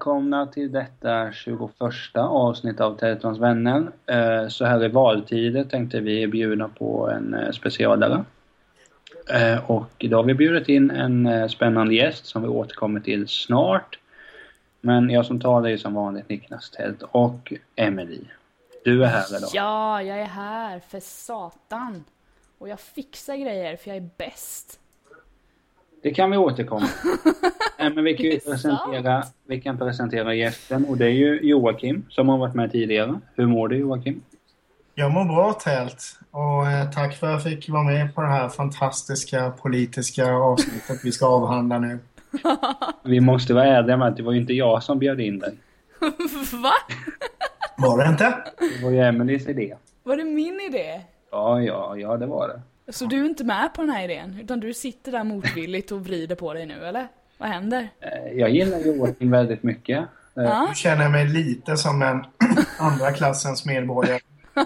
Välkomna till detta 21 avsnitt av Teletons vänner. Eh, så här i valtider tänkte vi bjuda på en eh, specialare. Eh, och idag har vi bjudit in en spännande gäst som vi återkommer till snart. Men jag som talar är som vanligt Niklas Tält och Emily. Du är här idag. Ja, jag är här för satan. Och jag fixar grejer för jag är bäst. Det kan vi återkomma men vi kan ju presentera, vi kan presentera gästen och det är ju Joakim som har varit med tidigare. Hur mår du Joakim? Jag mår bra Tält och eh, tack för att jag fick vara med på det här fantastiska politiska avsnittet vi ska avhandla nu. vi måste vara ärliga med att det var ju inte jag som bjöd in dig. Va? Var det inte? Det var ju Emelies idé. Var det min idé? Ja, ja, ja det var det. Så du är inte med på den här idén? Utan du sitter där motvilligt och vrider på dig nu, eller? Vad händer? Eh, jag gillar Joakim väldigt mycket. Eh, ja. Nu känner jag mig lite som en andra klassens medborgare.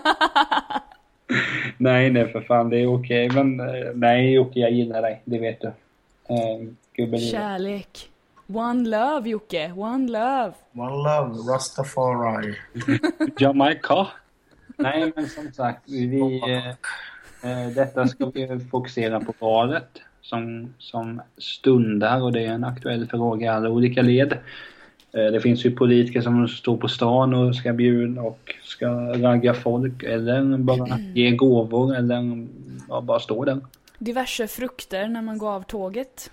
nej, nej för fan, det är okej. Men eh, nej Jocke, jag gillar dig. Det vet du. Gubben Kärlek. One love Jocke, one love. One love, Rastafari. Jamaica. Nej, men som sagt, vi, detta ska vi fokusera på valet som, som stundar och det är en aktuell fråga i alla olika led. Eh, det finns ju politiker som står på stan och ska bjuda och ska ragga folk eller bara ge gåvor eller ja, bara stå där. Diverse frukter när man går av tåget.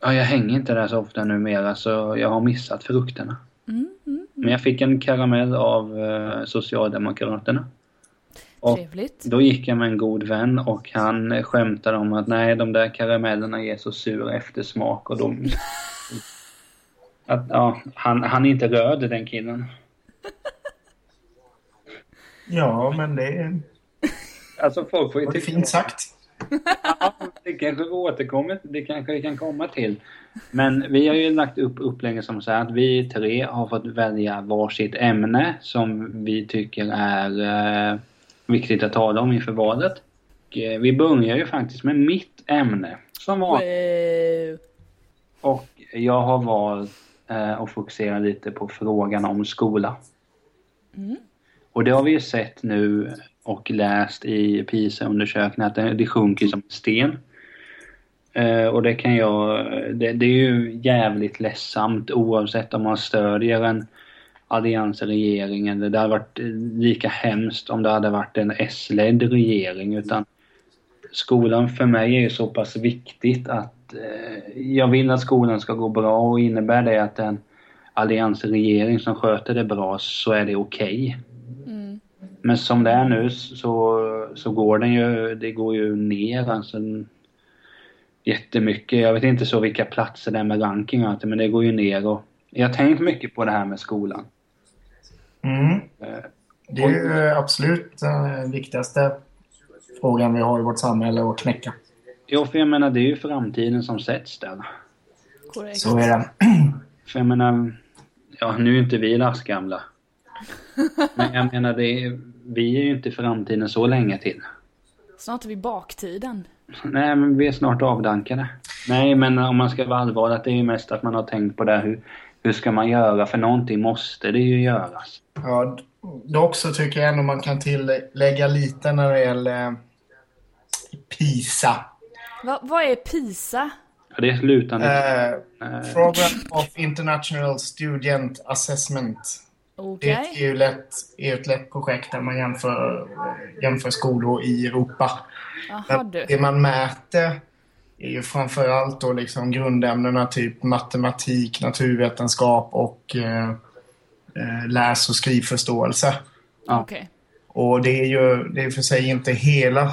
Ja, jag hänger inte där så ofta numera så jag har missat frukterna. Mm, mm, mm. Men jag fick en karamell av eh, Socialdemokraterna. Och Trevligt. Då gick jag med en god vän och han skämtade om att nej, de där karamellerna ger så sur eftersmak och de... att, ja, han, han är inte röd den killen. Ja, men det är... Alltså folk får ju tycka... Det fint sagt. Ja, det kanske vi återkommer Det kanske vi kan komma till. Men vi har ju lagt upp upplägget som så här att vi tre har fått välja varsitt ämne som vi tycker är eh, viktigt att tala om inför valet. Och, eh, vi börjar ju faktiskt med mitt ämne. Som var. Och jag har valt eh, att fokusera lite på frågan om skola. Mm. Och det har vi ju sett nu och läst i PISA-undersökningen att det, det sjunker som en sten. Eh, och det kan jag... Det, det, är ju jävligt ledsamt oavsett om man stödjer en alliansregeringen. Det hade varit lika hemskt om det hade varit en S-ledd regering utan skolan för mig är ju så pass viktigt att eh, jag vill att skolan ska gå bra och innebär det att en alliansregering som sköter det bra så är det okej. Okay. Mm. Men som det är nu så, så går den ju, det går ju ner alltså jättemycket. Jag vet inte så vilka platser det är med ranking och men det går ju ner och jag har tänkt mycket på det här med skolan. Mm. Det är ju absolut den viktigaste frågan vi har i vårt samhälle att knäcka. Jo, för jag menar det är ju framtiden som sätts där. Korrekt. Så är det. För jag menar, ja nu är inte vi lastgamla. Men jag menar, det är, vi är ju inte framtiden så länge till. Snart är vi baktiden. Nej, men vi är snart avdankade. Nej, men om man ska vara allvarlig, det är ju mest att man har tänkt på det hur, hur ska man göra? För någonting måste det ju göras. Ja, dock så tycker jag ändå man kan tillägga lite när det gäller eh, PISA. Va, vad är PISA? Ja, det är slutande. Uh, Program of International Student Assessment. Okay. Det är ju lätt, är ett lätt projekt där man jämför, jämför skolor i Europa. Aha, det man mäter är ju framförallt då liksom grundämnena typ matematik, naturvetenskap och eh, eh, läs- och skrivförståelse. Ja. Okay. Och det är ju det är för sig inte hela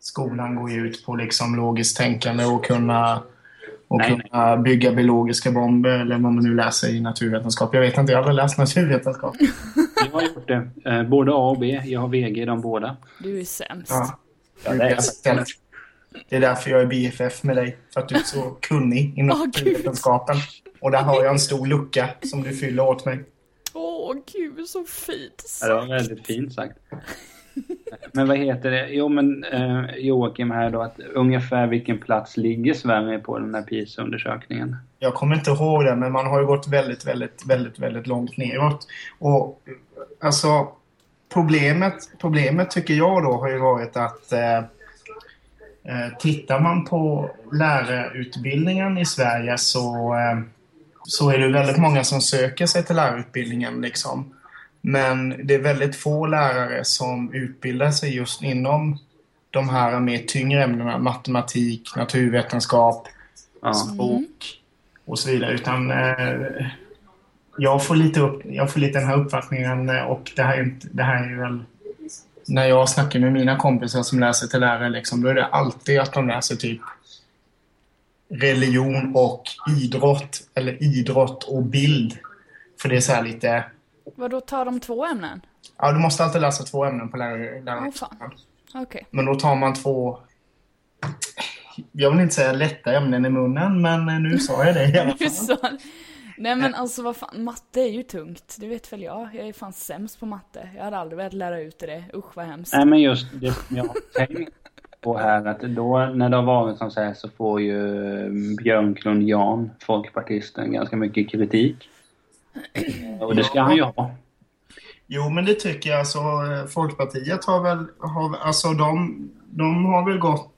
skolan går ju ut på liksom logiskt tänkande och kunna, och nej, kunna nej. bygga biologiska bomber eller vad man nu läser i naturvetenskap. Jag vet inte, jag har aldrig läst naturvetenskap. jag har gjort det. Eh, både A och B. Jag har VG i de båda. Du är sämst. Ja. Ja, det, är det är därför jag är BFF med dig. För att du är så kunnig inom naturvetenskapen. Och där har jag en stor lucka som du fyller åt mig. Åh, gud, så fint sagt. Ja, det var väldigt fint sagt. Men vad heter det? Jo men eh, Joakim här då, att ungefär vilken plats ligger Sverige på den här PISA-undersökningen? Jag kommer inte ihåg det, men man har ju gått väldigt, väldigt, väldigt, väldigt långt neråt. Och alltså problemet, problemet tycker jag då har ju varit att eh tittar man på lärarutbildningen i Sverige så, eh, så är det väldigt många som söker sig till lärarutbildningen liksom. Men det är väldigt få lärare som utbildar sig just inom de här mer tyngre ämnena. Matematik, naturvetenskap, ja. språk och så vidare. Utan eh, jag, får lite upp, jag får lite den här uppfattningen eh, och det här, är inte, det här är väl när jag snackar med mina kompisar som läser till lärare, liksom, då är det alltid att de läser typ religion och idrott, eller idrott och bild. För det är så här lite vad då tar de två ämnen? Ja, du måste alltid läsa två ämnen på lärarhögskolan. Oh, okay. Men då tar man två, jag vill inte säga lätta ämnen i munnen, men nu sa jag det i alla fall. Nej men alltså vad fan, matte är ju tungt. Det vet väl jag. Jag är fan sämst på matte. Jag hade aldrig velat lära ut det. Usch vad hemskt. Nej men just det jag tänkt på här att då när det har varit som så här så får ju Björklund Jan, folkpartisten, ganska mycket kritik. Och det ska han ju ha. Jo, men det tycker jag. Alltså, Folkpartiet har väl... Har, alltså, de, de har väl gått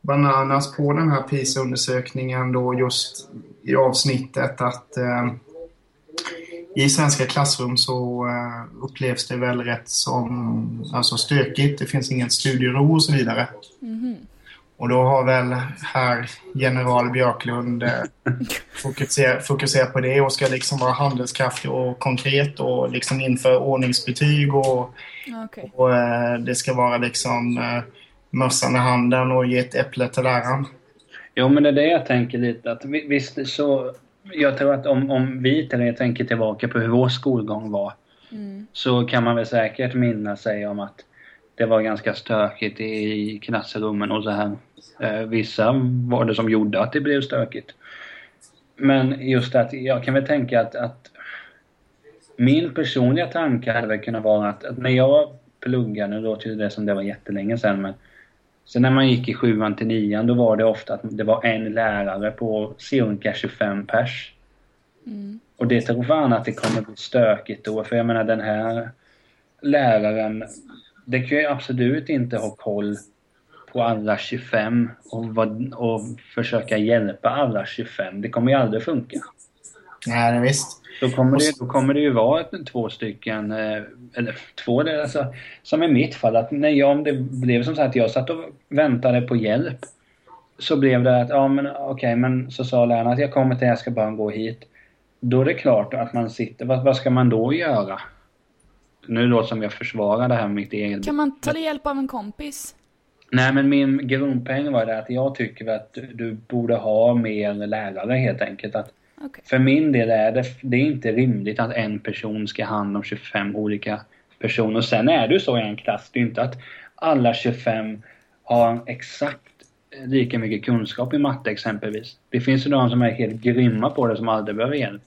bananas på den här PISA-undersökningen då just i avsnittet att eh, i svenska klassrum så eh, upplevs det väl rätt som alltså stökigt. Det finns ingen studiero och så vidare. Mm. Och då har väl herr general Björklund eh, fokuserat fokuser på det och ska liksom vara handelskraftig och konkret och liksom införa ordningsbetyg och, okay. och eh, det ska vara liksom eh, mössan i handen och ge ett äpple till läraren. Jo, men det är det jag tänker lite att visst så... Jag tror att om, om vi tre tänker tillbaka på hur vår skolgång var mm. så kan man väl säkert minnas sig om att det var ganska stökigt i klassrummen och så här. Eh, vissa var det som gjorde att det blev stökigt. Men just att jag kan väl tänka att, att min personliga tanke hade väl kunnat vara att, att när jag pluggade, nu låter det som det var jättelänge sedan men Sen när man gick i sjuan till nian då var det ofta att det var en lärare på cirka 25 pers. Mm. Och det tror fan att det kommer bli stökigt då för jag menar den här läraren det kan ju absolut inte ha koll på alla 25 och, vad, och försöka hjälpa alla 25. Det kommer ju aldrig funka. Nej, visst. Då kommer, det, då kommer det ju vara två stycken, eh, eller två, alltså, som i mitt fall, att när jag, om det blev som så att jag satt och väntade på hjälp, så blev det att, ja men okej, okay, men så sa läraren att jag kommer till, jag ska bara gå hit. Då är det klart att man sitter, vad, vad ska man då göra? nu låter det som jag försvarar det här med mitt eget... Kan man ta hjälp av en kompis? Nej, men min grundpoäng var det att jag tycker att du borde ha mer lärare helt enkelt. Att okay. För min del är det, det är inte rimligt att en person ska ha hand om 25 olika personer. Och sen är det ju så i en klass, det är inte att alla 25 har exakt lika mycket kunskap i matte exempelvis. Det finns ju de som är helt grymma på det som aldrig behöver hjälp.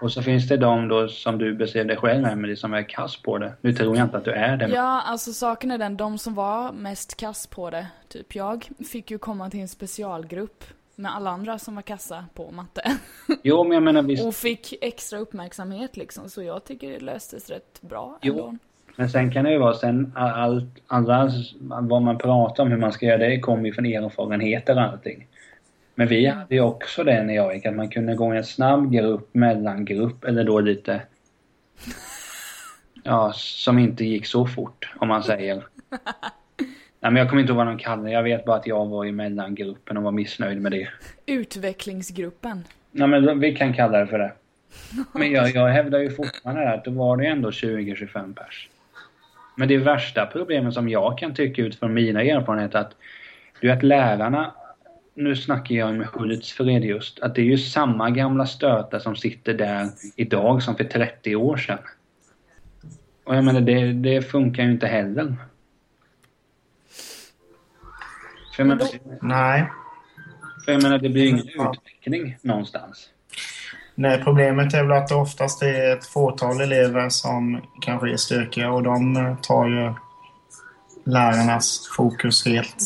Och så finns det de då som du beskrev dig själv Emelie som är kass på det. Nu tror jag inte att du är det. Ja, alltså saken är den, de som var mest kass på det, typ jag, fick ju komma till en specialgrupp med alla andra som var kassa på matte. Jo, men jag menar visst. Och fick extra uppmärksamhet liksom, så jag tycker det löstes rätt bra jo. ändå. Men sen kan det ju vara sen allt, alla, vad man pratar om hur man ska göra det kommer ju från erfarenheter och allting. Men vi hade ju också det när jag gick, att man kunde gå i en snabb grupp, mellangrupp eller då lite... Ja, som inte gick så fort, om man säger. Nej, men jag kommer inte ihåg vad de kallade. Jag vet bara att jag var i mellangruppen och var missnöjd med det. Utvecklingsgruppen. Ja, men vi kan kalla det för det. Men jag, jag hävdar ju fortfarande att då var det ändå 20-25 pers. Men det värsta problemet som jag kan tycka utifrån mina erfarenheter att du att lärarna nu snackar jag med Hultsfred just, att det är ju samma gamla stötar som sitter där idag som för 30 år sedan. Och jag menar, det, det funkar ju inte heller. För jag menar, Nej. För jag menar, det blir ingen utveckling någonstans. Nej, problemet är väl att det oftast är ett fåtal elever som kanske är stökiga och de tar ju lärarnas fokus helt.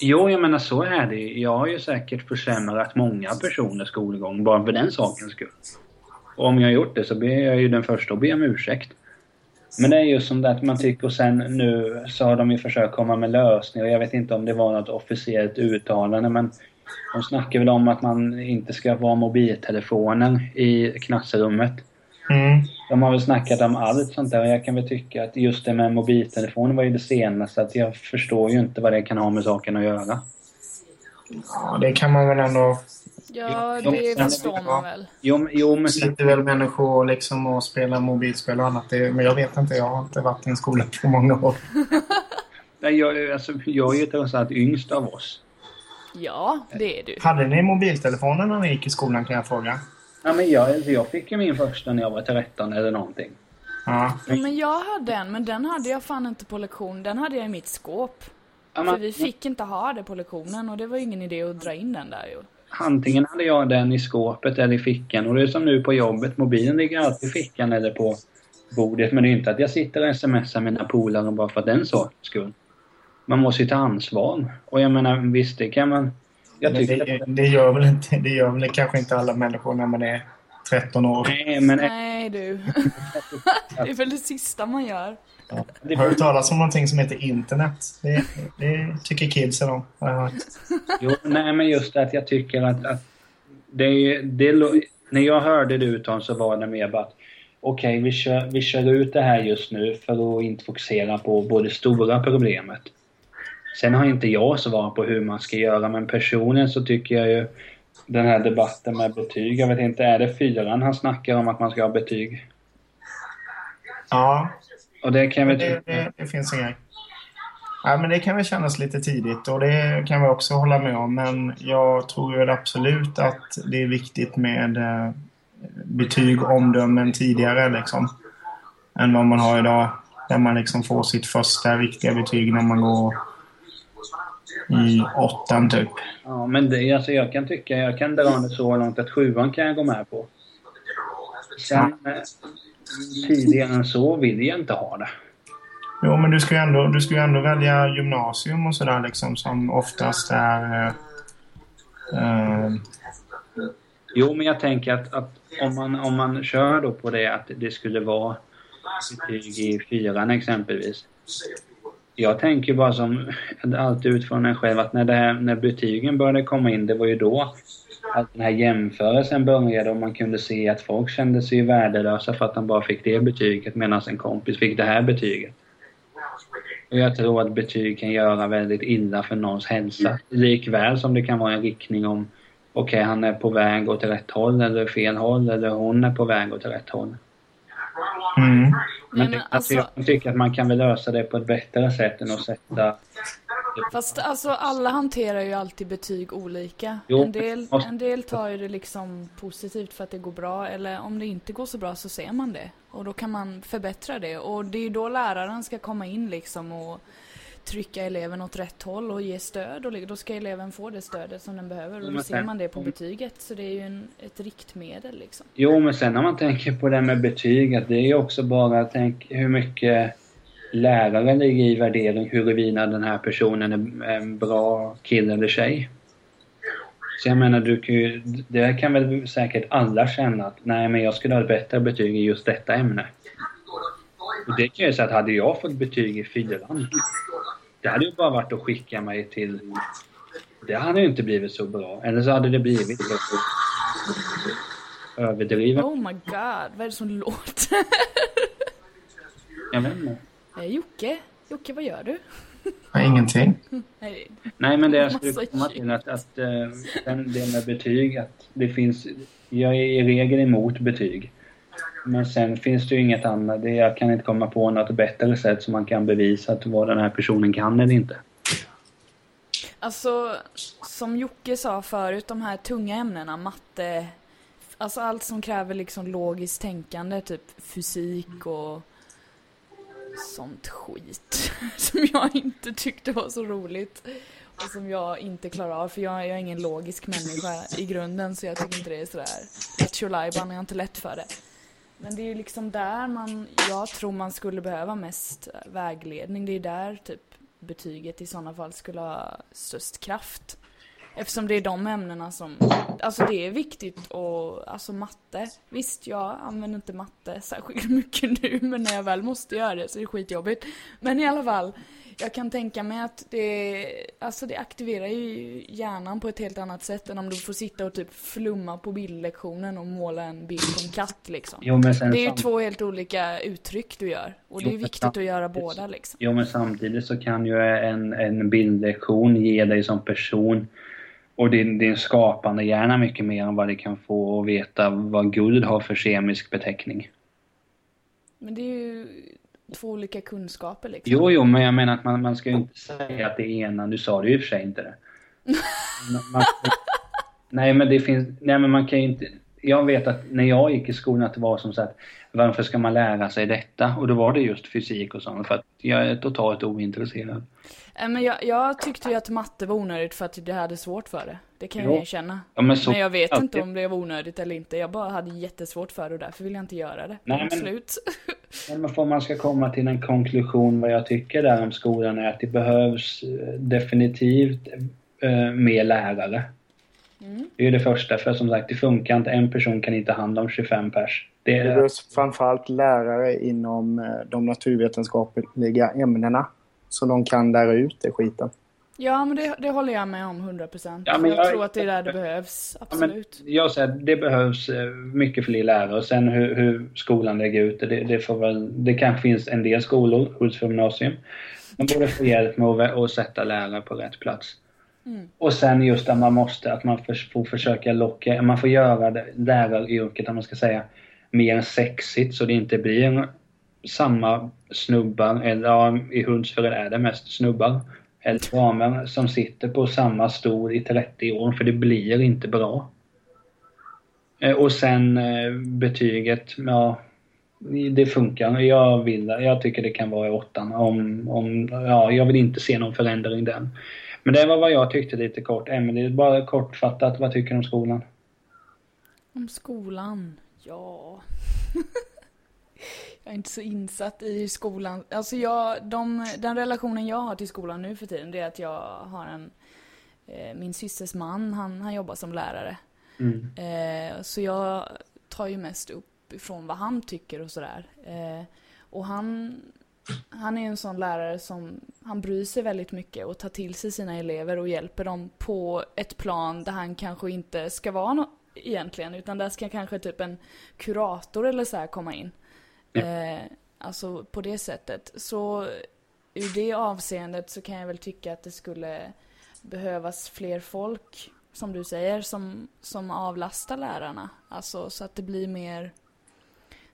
Jo, jag menar så är det. Jag har ju säkert försämrat många personers skolgång bara för den sakens skull. Och om jag har gjort det så ber jag ju den första att be om ursäkt. Men det är ju som det att man tycker och sen nu så har de ju försökt komma med lösningar. Jag vet inte om det var något officiellt uttalande men de snackar väl om att man inte ska vara mobiltelefonen i klassrummet. Mm. De har väl snackat om allt sånt där och jag kan väl tycka att just det med mobiltelefonen var ju det senaste. Att jag förstår ju inte vad det kan ha med saken att göra. Ja, det kan man väl ändå... Ja, Jo, det förstår man väl. Jo, jo men sitter väl människor liksom och spelar mobilspel och annat. Det, men jag vet inte, jag har inte varit i en skola på många år. nej, jag, alltså, jag är ju trots allt yngst av oss. Ja, det är du. Hade ni mobiltelefoner när ni gick i skolan kan jag fråga? Ja, men jag, alltså, jag fick ju min första när jag var 13 eller någonting. Ja. Ja, men jag hade en, men den hade jag fan inte på lektion. Den hade jag i mitt skåp. Ja, För men, vi fick inte ha det på lektionen och det var ju ingen idé att dra in den där ju. Antingen hade jag den i skåpet eller i fickan. Och det är som nu på jobbet. Mobilen ligger alltid i fickan eller på bordet. Men det är inte att jag sitter och smsar mina polare bara för den sakens skull. Man måste ju ta ansvar. Och jag menar, visst det kan man... Jag Men tycker... det, det, gör väl inte, det gör väl kanske inte alla människor när man är 13 år. Nej, men Nej du. det är väl det sista man gör. Det, Har du talat om någonting som heter internet? Det, det tycker kidsen om. har jag hört. jo, nej, men just det att jag tycker att, att det, det, när jag hörde det uttalandet så var det mer bara att okej, vi, kör, vi kör ut det här just nu för att inte fokusera på både stora problemet. Sen har inte jag svar på hur man ska göra, men personligen så tycker jag ju den här debatten med betyg, jag vet inte, är det fyran han snackar om att man ska ha betyg? Ja, Och det kan väl det, det, det finns grej. Ja, men det kan väl kännas lite tidigt och det kan vi också hålla med om. Men jag tror väl absolut att det är viktigt med eh, betyg och omdömen tidigare liksom. Än vad man har idag. Där man liksom får sitt första riktiga betyg när man går i åttan typ. Ja, men det, alltså jag kan tycka, jag kan dra det så långt att sjuan kan jag gå med på. Sen eh, tidigare än så vill jag inte ha det. Jo, men du ska ju ändå, du ska ändå välja gymnasium och sådär liksom som oftast är... Eh, eh, Jo, men jag tänker att, att om, man, om man kör då på det att det skulle vara betyg i fyran exempelvis. Jag tänker bara som alltid utifrån en själv att när, här, när betygen började komma in, det var ju då att den här jämförelsen började och man kunde se att folk kände sig värdelösa för att de bara fick det betyget medan en kompis fick det här betyget. Och jag tror att betyg kan göra väldigt illa för någons hälsa. Likväl som det kan vara en riktning om okej, han är på väg åt rätt håll eller fel håll eller hon är på väg åt rätt håll. mm. Men, Men det- alltså- alltså, jag tycker att man kan väl lösa det på ett bättre sätt än att sätta... Fast alltså alla hanterar ju alltid betyg olika. Jo, en, del, en del tar ju det liksom positivt för att det går bra eller om det inte går så bra så ser man det. Och då kan man förbättra det och det är ju då läraren ska komma in liksom och trycka eleven åt rätt håll och ge stöd och då ska eleven få det stödet som den behöver och då ser man det på betyget så det är ju en, ett riktmedel liksom. Jo, men sen när man tänker på det med betyg, att det är ju också bara tänk hur mycket lärare ligger i värdering huruvida den här personen är en bra kille eller tjej. Så jag menar, du kan ju, det kan väl säkert alla känna att nej, men jag skulle ha ett bättre betyg i just detta ämne. Och det kan jag säga att hade jag fått betyg i fyran, det hade ju bara varit att skicka mig till... Det hade ju inte blivit så bra. Eller så hade det blivit överdrivet. Oh my god, vad är det som låter? Jag vet inte. Eh, Jocke, Jocke vad gör du? Ja, Ingenting. Nej, Nej, men det jag skulle komma till att, att eh, den, det med betyg, att det finns... Jag är i regel emot betyg. Men sen finns det ju inget annat. Det, jag kan inte komma på något bättre sätt som man kan bevisa att vad den här personen kan eller inte. Alltså, som Jocke sa förut, de här tunga ämnena, matte, alltså allt som kräver liksom logiskt tänkande, typ fysik och sånt skit som jag inte tyckte var så roligt och som jag inte klarar av för jag, jag är ingen logisk människa i grunden så jag tycker inte det är sådär lätt tjolajban, jag har inte lätt för det. Men det är ju liksom där man, jag tror man skulle behöva mest vägledning, det är där typ betyget i sådana fall skulle ha störst kraft. Eftersom det är de ämnena som, alltså det är viktigt och, alltså matte, visst jag använder inte matte särskilt mycket nu men när jag väl måste göra det så är det skitjobbigt. Men i alla fall, jag kan tänka mig att det, alltså det aktiverar ju hjärnan på ett helt annat sätt än om du får sitta och typ flumma på bildlektionen och måla en bild på en katt liksom. Jo, Det är ju två helt olika uttryck du gör. Och det är viktigt att göra båda liksom. Jo, men samtidigt så kan ju en, en bildlektion ge dig som person och din, din skapande hjärna mycket mer än vad det kan få att veta vad guld har för kemisk beteckning. Men det är ju två olika kunskaper liksom. Jo, jo, men jag menar att man, man ska ju inte säga att det ena, du sa det ju i och för sig inte det. Man- nej, men det finns, nej men man kan ju inte, jag vet att när jag gick i skolan att det var som sagt, varför ska man lära sig detta? Och då var det just fysik och sånt, för att jag är totalt ointresserad. Äh, Men jag, jag tyckte ju att matte var onödigt för att jag hade svårt för det. Det kan Jo. jag erkänna. Ja, men, så, Men jag vet alltid. inte om det var onödigt eller inte. Jag bara hade jättesvårt för det och därför vill jag inte göra det. Nej, Nej, men- slut. Men för man ska komma till en konklusion vad jag tycker där om skolan är att det behövs eh, definitivt eh, mer lärare. Mm. Det är ju det första, för som sagt det funkar inte. En person kan inte ha hand om 25 pers. Det Det är, behövs framförallt lärare inom eh, de naturvetenskapliga ämnena. Så de kan lära ut det skiten. Ja, men det, det håller jag med om 100%. Ja, men jag, jag- tror att det är där det behövs. Ja, men Absolut. jag säger att det behövs eh, mycket fler lärare. Sen hur, hur skolan lägger ut det, det, får väl... Det kanske finns en del skolor, Hultsfred gymnasium. Man borde få hjälp med att, att sätta lärare på rätt plats. Mm. Och sen just att man måste, att man för, får försöka locka, man får göra det, läraryrket, om man ska säga, mer sexigt så det inte blir samma snubbar, eller ja, i Hultsfred är det mest snubbar, eller damer som sitter på samma stol i 30 år, för det blir inte bra. Eh, Och sen eh, betyget, ja, det funkar. Jag vill Jag tycker det kan vara i åttan. Om, om, ja, jag vill inte se någon förändring där. Men det var vad jag tyckte lite kort. Emelie, bara kortfattat, vad tycker du om skolan? Om skolan? Ja... jag är inte så insatt i skolan. Alltså jag, de, den relationen jag har till skolan nu för tiden det är att jag har en... Eh, min systers man, han, han jobbar som lärare. Mm. Eh, så jag tar ju mest upp ifrån vad han tycker och sådär. Eh, och han, han är en sån lärare som, han bryr sig väldigt mycket och tar till sig sina elever och hjälper dem på ett plan där han kanske inte ska vara no- egentligen, utan där ska kanske typ en kurator eller så här komma in. Eh, alltså på det sättet. Så ur det avseendet så kan jag väl tycka att det skulle behövas fler folk, som du säger, som, som avlastar lärarna. Alltså så att det blir mer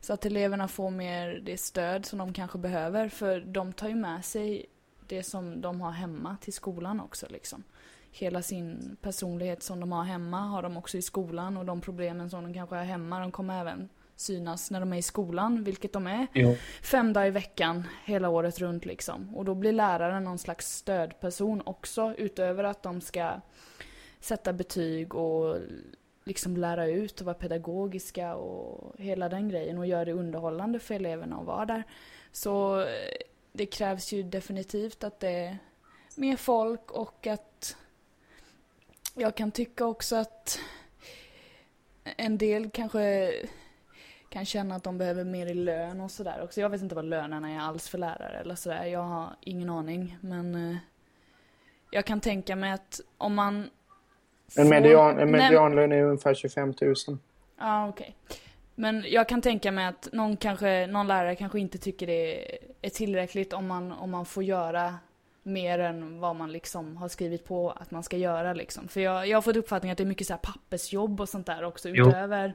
så att eleverna får mer det stöd som de kanske behöver. För de tar ju med sig det som de har hemma till skolan också. Liksom. Hela sin personlighet som de har hemma har de också i skolan och de problemen som de kanske har hemma de kommer även synas när de är i skolan, vilket de är Jo. fem dagar i veckan hela året runt liksom. Och då blir läraren någon slags stödperson också utöver att de ska sätta betyg och liksom lära ut och vara pedagogiska och hela den grejen och göra det underhållande för eleverna att vara där. Så eh, det krävs ju definitivt att det är mer folk och att jag kan tycka också att en del kanske kan känna att de behöver mer i lön och sådär också. Jag vet inte vad lönerna är alls för lärare eller sådär. Jag har ingen aning. Men eh, jag kan tänka mig att om man En får- median, en medianlön är ungefär 25 000. Ja, okej. Men jag kan tänka mig att någon, kanske, någon lärare kanske inte tycker det är tillräckligt om man, om man får göra mer än vad man liksom har skrivit på att man ska göra liksom. För jag, jag har fått uppfattningen att det är mycket så här pappersjobb och sånt där också Jo. utöver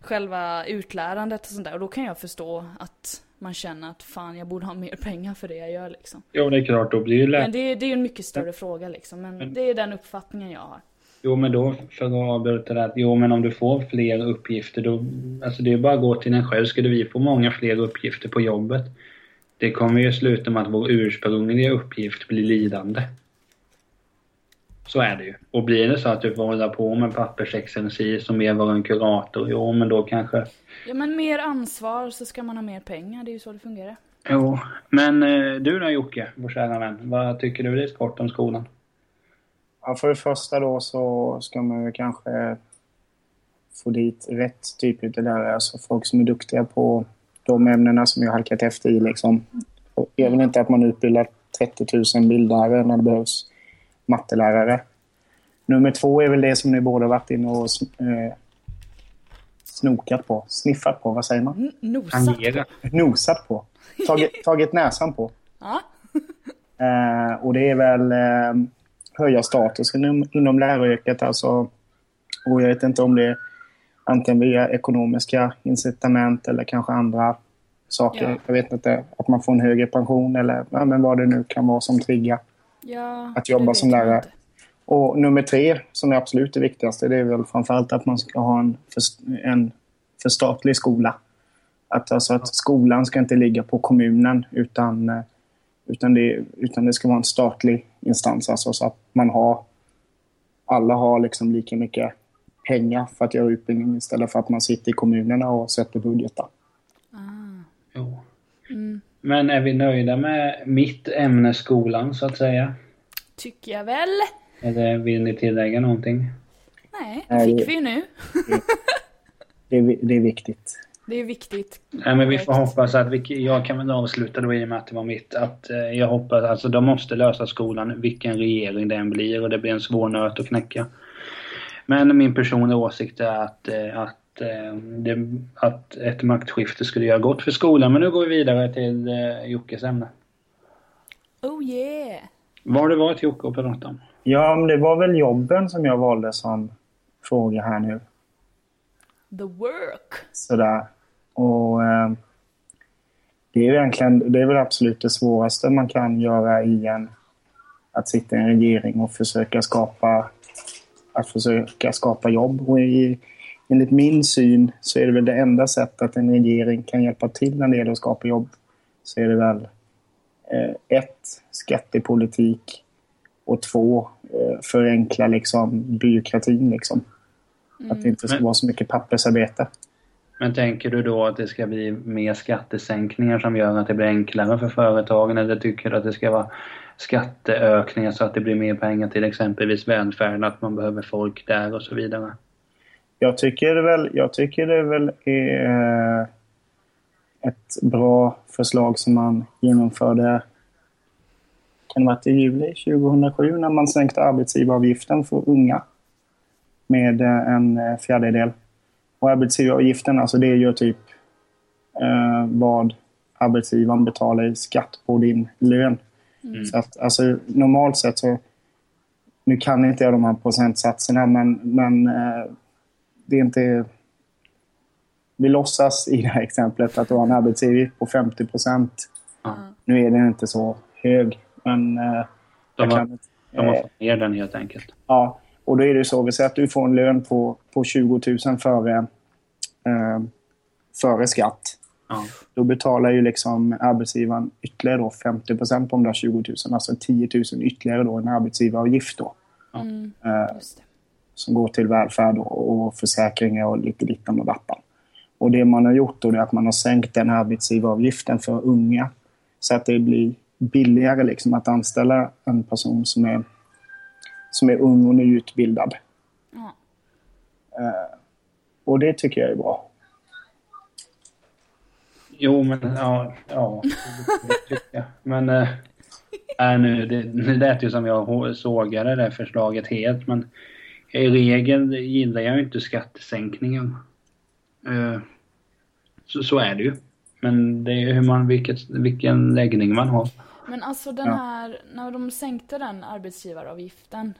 själva utlärandet och sånt där. Och då kan jag förstå att man känner att fan jag borde ha mer pengar för det jag gör liksom. Jo, det är klart, då blir ju lä- Men det, är- det är ju en mycket större fråga liksom. Men Men- det är den uppfattningen jag har. Jo, men då för att avbryta det, att jo, men om du får fler uppgifter då, alltså det är bara att gå till en själv. Skulle vi få många fler uppgifter på jobbet, det kommer ju sluta med att vår ursprungliga uppgift blir lidande. Så är det ju. Och blir det så att du får hålla på med pappersexercis och mer vara en kurator, jo men då kanske... Ja men mer ansvar så ska man ha mer pengar, det är ju så det fungerar. Jo, men eh, du då Jocke, vår kära vän. Vad tycker du lite kort om skolan? Ja, för det första då så ska man ju kanske få dit rätt typ av lärare. Alltså folk som är duktiga på de ämnena som jag halkat efter i. Liksom. Jag vill inte att man utbildar 30 000 bildlärare när det behövs mattelärare. Nummer två är väl det som ni båda varit inne och eh, snokat på. Sniffat på, vad säger man? N- Nosat Angera. Nosat på. Tagit, tagit näsan på. Ja. Eh, och det är väl eh, höja statusen inom, inom läraryrket. Alltså, och jag vet inte om det är antingen via ekonomiska incitament eller kanske andra saker. Ja. Jag vet inte. Att man får en högre pension eller ja, men vad det nu kan vara som triggar. Ja, Att jobba som lärare. inte. Och nummer tre, som är absolut det viktigaste, det är väl framförallt att man ska ha en, för, en förstatlig skola. Att, alltså att skolan ska inte ligga på kommunen utan, eh, utan, det, utan det ska vara en statlig instans. Alltså så att man har, alla har liksom lika mycket pengar för att göra utbildning istället för att man sitter i kommunerna och sätter budgetar. Jo. Mm. Men är vi nöjda med mitt ämne skolan så att säga? Tycker jag väl. Eller vill ni tillägga någonting? Nej, det Nej, fick vi ju nu. Det är, det är viktigt. Det är viktigt. Nej, men vi får hoppas att vi, jag kan väl avsluta då i och med att det var mitt, att eh, jag hoppas, alltså de måste lösa skolan vilken regering det än blir och det blir en svår nöt att knäcka. Men min personliga åsikt är att, eh, att, det, att ett maktskifte skulle göra gott för skolan. Men nu går vi vidare till eh, Jockes ämne. Oh yeah! Vad har det varit Jocke att prata om? Ja, men det var väl jobben som jag valde som fråga här nu. The work. Sådär. Och eh, det är egentligen, det är väl absolut det svåraste man kan göra i en, att sitta i en regering och försöka skapa, att försöka skapa jobb. Och i, enligt min syn så är det väl det enda sättet att en regering kan hjälpa till när det gäller att skapa jobb. Så är det väl eh, ett, skattepolitik och två, eh, förenkla liksom byråkratin liksom. Att det inte ska Men- vara så mycket pappersarbete. Men tänker du då att det ska bli mer skattesänkningar som gör att det blir enklare för företagen eller tycker du att det ska vara skatteökningar så att det blir mer pengar till exempelvis välfärden, att man behöver folk där och så vidare? Jag tycker det väl, jag tycker det väl är eh, ett bra förslag som man genomförde kan det varit i juli 2007 när man sänkte arbetsgivaravgiften för unga med eh, en eh, fjärdedel. Och arbetsgivaravgiften, alltså det är ju typ eh, vad arbetsgivaren betalar i skatt på din lön. Så att, alltså, normalt sett så, nu kan inte jag de här procentsatserna men, men eh, det är inte... Vi låtsas i det här exemplet att du har en arbetsgivaravgift på 50 procent. Ja. Nu är den inte så hög, men... Eh, De jag har, kan de har fått ner den helt enkelt. Ja, och då är det så. Vi säger att du får en lön på, på 20 000 före, eh, före skatt. Ja. Då betalar ju liksom arbetsgivaren ytterligare då 50 procent på de där 20 000. Alltså 10 000 ytterligare då en arbetsgivaravgift då. Mm, Eh, just det. Som går till välfärd och, och försäkringar och lite dittan och dattan. Och det man har gjort då är att man har sänkt den arbetsgivaravgiften för unga så att det blir billigare liksom att anställa en person som är, som är ung och nyutbildad. Ja. Och det tycker jag är bra. Jo, men ja, ja det tycker jag. Men äh, nu, det, det lät ju som jag sågade det förslaget helt, men i regel gillar jag inte skattesänkningar. Eh, så, så är det ju. Men det är hur man, vilket, vilken läggning man har. Men alltså den Ja. här, när de sänkte den arbetsgivaravgiften,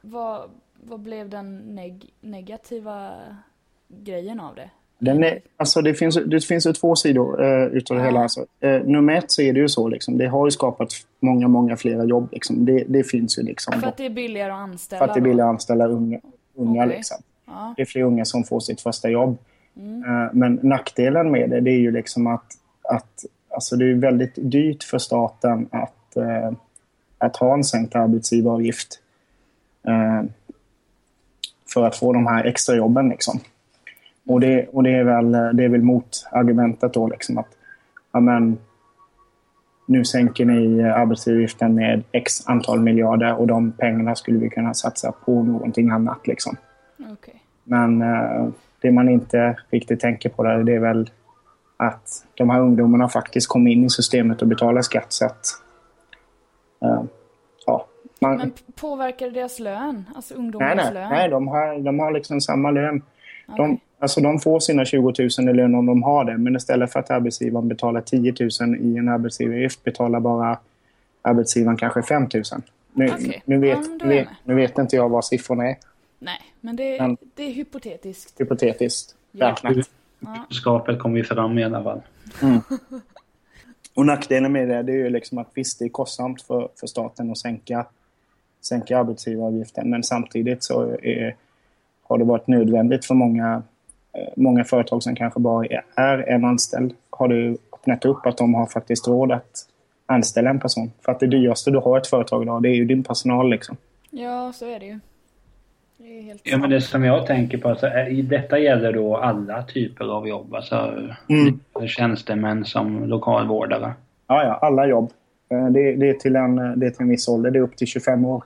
vad, vad blev den neg- negativa grejen av det? Den är, alltså det, finns, det finns ju två sidor eh, utav det hela. Alltså, eh, nummer ett så är det ju så. Liksom, det har ju skapat många, många flera jobb. Liksom. Det, det finns ju liksom. För att det är billigare att anställa för att det är billigare att anställa unga. unga Okej. liksom. Ja. Det är fler unga som får sitt första jobb. Mm. Eh, Men nackdelen med det, det är ju liksom att, att alltså det är väldigt dyrt för staten att, eh, att ha en sänkt arbetsgivaravgift. Eh, för att få de här extra jobben liksom. Och det, och det, är, väl, det är väl motargumentet då liksom att ja, men, nu sänker ni arbetsgivaravgiften med x antal miljarder och de pengarna skulle vi kunna satsa på någonting annat. Liksom. Okay. Men uh, det man inte riktigt tänker på där, det är väl att de här ungdomarna faktiskt kom in i systemet och betalar skatt. Så att, uh, ja, man... Men påverkar det deras lön? Alltså ungdomarnas nej, nej, lön? Nej, de har, de har liksom samma lön. Okay. De, alltså de får sina 20 000 i lön om de har det, men istället för att arbetsgivaren betalar 10 000 i en arbetsgivaravgift betalar bara arbetsgivaren kanske 5 000. Nu, okay. nu, vet, ja, vet, nu vet inte jag vad siffrorna är. Nej, men det, men, det är hypotetiskt. Hypotetiskt, ja. Budskapet kommer ju fram i alla fall. Mm. Och nackdelen med det, det är ju liksom att visst, det är kostsamt för, för staten att sänka, sänka arbetsgivaravgiften, men samtidigt så är, har det varit nödvändigt för många, många företag som kanske bara är en anställd, har det öppnat upp att de har faktiskt råd att anställa en person. För att det dyraste du har ett företag idag, det är ju din personal liksom. Ja, så är det ju. ja, men det som jag tänker på, alltså, detta gäller då alla typer av jobb, alltså mm. tjänstemän som lokalvårdare. Ja, ja, alla jobb. Eh, det, det, är till en, det är till en viss ålder, det är upp till 25 år.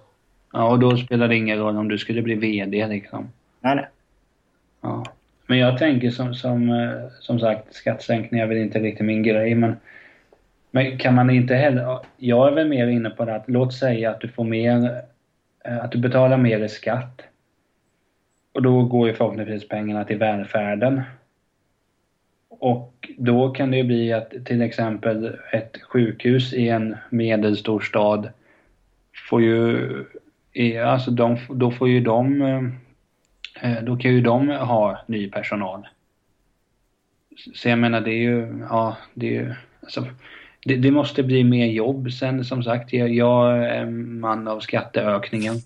Ja, och då spelar det ingen roll om du skulle bli VD liksom. Nej, nej. Ja. Men jag tänker som, som, eh, som sagt, skattesänkningar är väl inte riktigt min grej, men, men kan man inte heller... Jag är väl mer inne på det att låt säga att du får mer, eh, att du betalar mer i skatt. Och då går ju förhoppningsvis pengarna till välfärden. Och då kan det ju bli att till exempel ett sjukhus i en medelstor stad får ju, alltså de, då får ju de eh, då kan ju de ha ny personal. Så jag menar det är ju, ja det är ju, alltså, det, det, måste bli mer jobb. Sen som sagt, jag, jag är man av skatteökningen.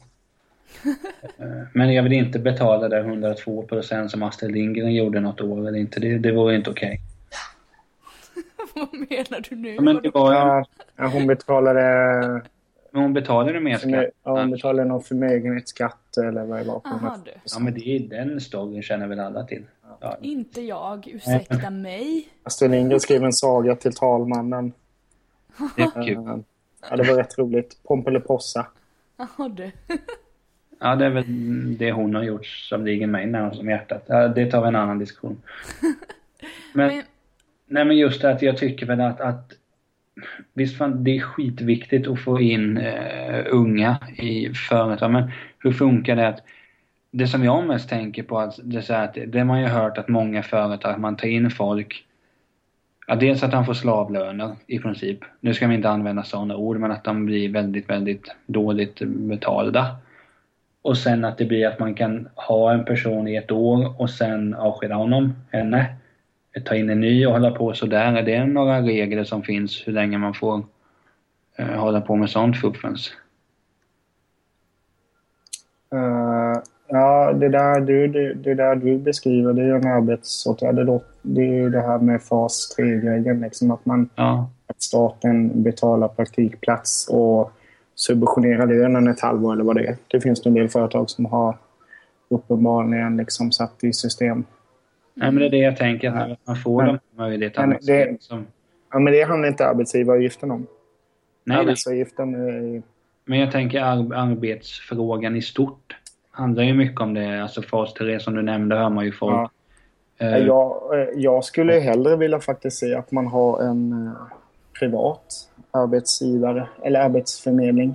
Eh, men jag vill inte betala det 102 procent som Astrid Lindgren gjorde något år eller inte. Det, det vore inte okej. Okay. Vad menar du nu? Ja, men det var, ja, hon betalade men hon betalade mer skatt? Ja, hon betalade någon förmögenhetsskatt eller vad det var. Aha, du. Ja, men det är den storyn känner väl alla till. Ja. Inte jag, ursäkta mig. Astrid Lindgren skrev en saga till talmannen. Det är kul. Ja, det var rätt roligt. Pompelipossa. Jaha du. Ja, det är väl det hon har gjort som ligger mig närmast om hjärtat. Ja, det tar vi en annan diskussion. Men, men... Nej, men just det att jag tycker väl att, att visst fan, det är skitviktigt att få in eh, unga i företag, men hur funkar det att det som jag mest tänker på, att det, är så att det man ju hört att många företag, man tar in folk Ja, dels att de får slavlöner i princip. Nu ska vi inte använda sådana ord, men att de blir väldigt, väldigt dåligt betalda. Och sen att det blir att man kan ha en person i ett år och sen avskeda honom, henne ta in en ny och hålla på sådär? Är det några regler som finns hur länge man får uh, hålla på med sånt fuffens? Uh, ja, det där, du, det, det, där du beskriver det är en arbetsåtgärd. Det, det är det här med fas 3-grejen. Liksom att, man, ja. att staten betalar praktikplats och subventionerar lönen ett halvår eller vad det är. Det finns en del företag som har uppenbarligen liksom satt i system Nej, men det är det jag tänker, att man får men, de möjligheterna. Det, som... Ja, men det handlar inte arbetsgivaravgiften om. Nej, arbetsgivaravgiften är... Men jag tänker ar arbetsfrågan i stort handlar ju mycket om det. Alltså fas 3 som du nämnde hör man ju folk. Ja. Uh, jag, eh, jag skulle hellre vilja faktiskt se att man har en uh, privat arbetsgivare eller arbetsförmedling.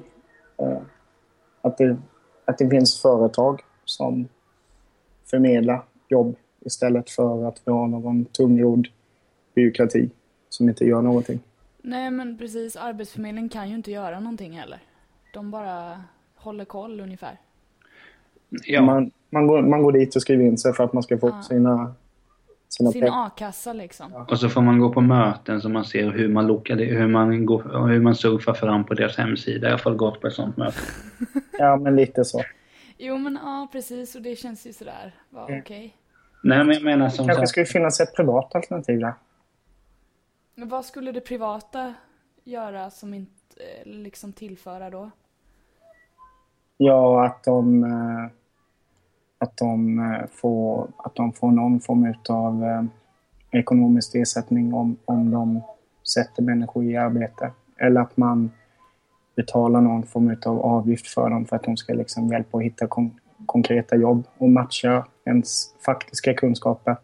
Att, det, att det finns företag som förmedlar jobb istället för att vi har någon tungrodd byråkrati som inte gör någonting. Nej men precis, Arbetsförmedlingen kan ju inte göra någonting heller. De bara håller koll ungefär. Ja. Man, man, går, man går dit och skriver in sig för att man ska få ja. sina sina Sin a-kassa liksom. Ja. Och så får man gå på möten så man ser hur man, lokal, hur man, går, hur man surfar fram på deras hemsida. Jag har gått på ett sånt möte. ja, men lite så. Jo, men ja, precis. Och det känns ju sådär. Ja, mm. okej. Okay. Nej, men jag menar som Det kanske skulle finnas ett privat alternativ där. Men vad skulle det privata göra som inte eh, liksom tillföra då? Ja, att de, eh, att de, eh, får, att de får någon form av ekonomisk ersättning om, om de sätter människor i arbete. eller att man betalar någon form av avgift för dem för att de ska liksom hjälpa att hitta konkreta jobb och matcha ens faktiska kunskaper.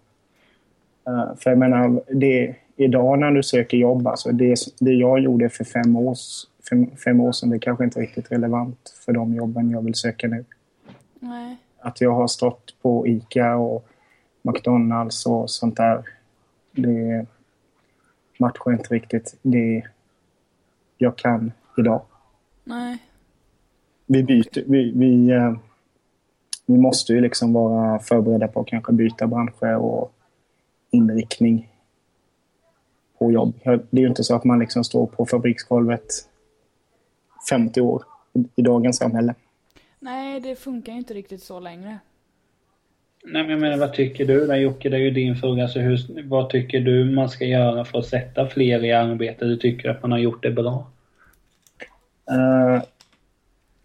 Uh, för jag menar, det, idag när du söker jobb, alltså det, det jag gjorde för fem, års, fem, fem år sedan, det är kanske inte riktigt relevant för de jobben jag vill söka nu. Nej. Att jag har stått på ICA och McDonalds och sånt där, det matchar inte riktigt det jag kan idag. Nej. Vi byter, vi, vi, eh, vi måste ju liksom vara förberedda på att kanske byta branscher och inriktning på jobb. Det är ju inte så att man liksom står på fabriksgolvet 50 år i dagens samhälle. Nej, det funkar ju inte riktigt så längre. Nej, men jag menar, vad tycker du då Jocke? Det är ju din fråga. Så hur, vad tycker du man ska göra för att sätta fler i arbete? Du tycker att man har gjort det bra? Uh,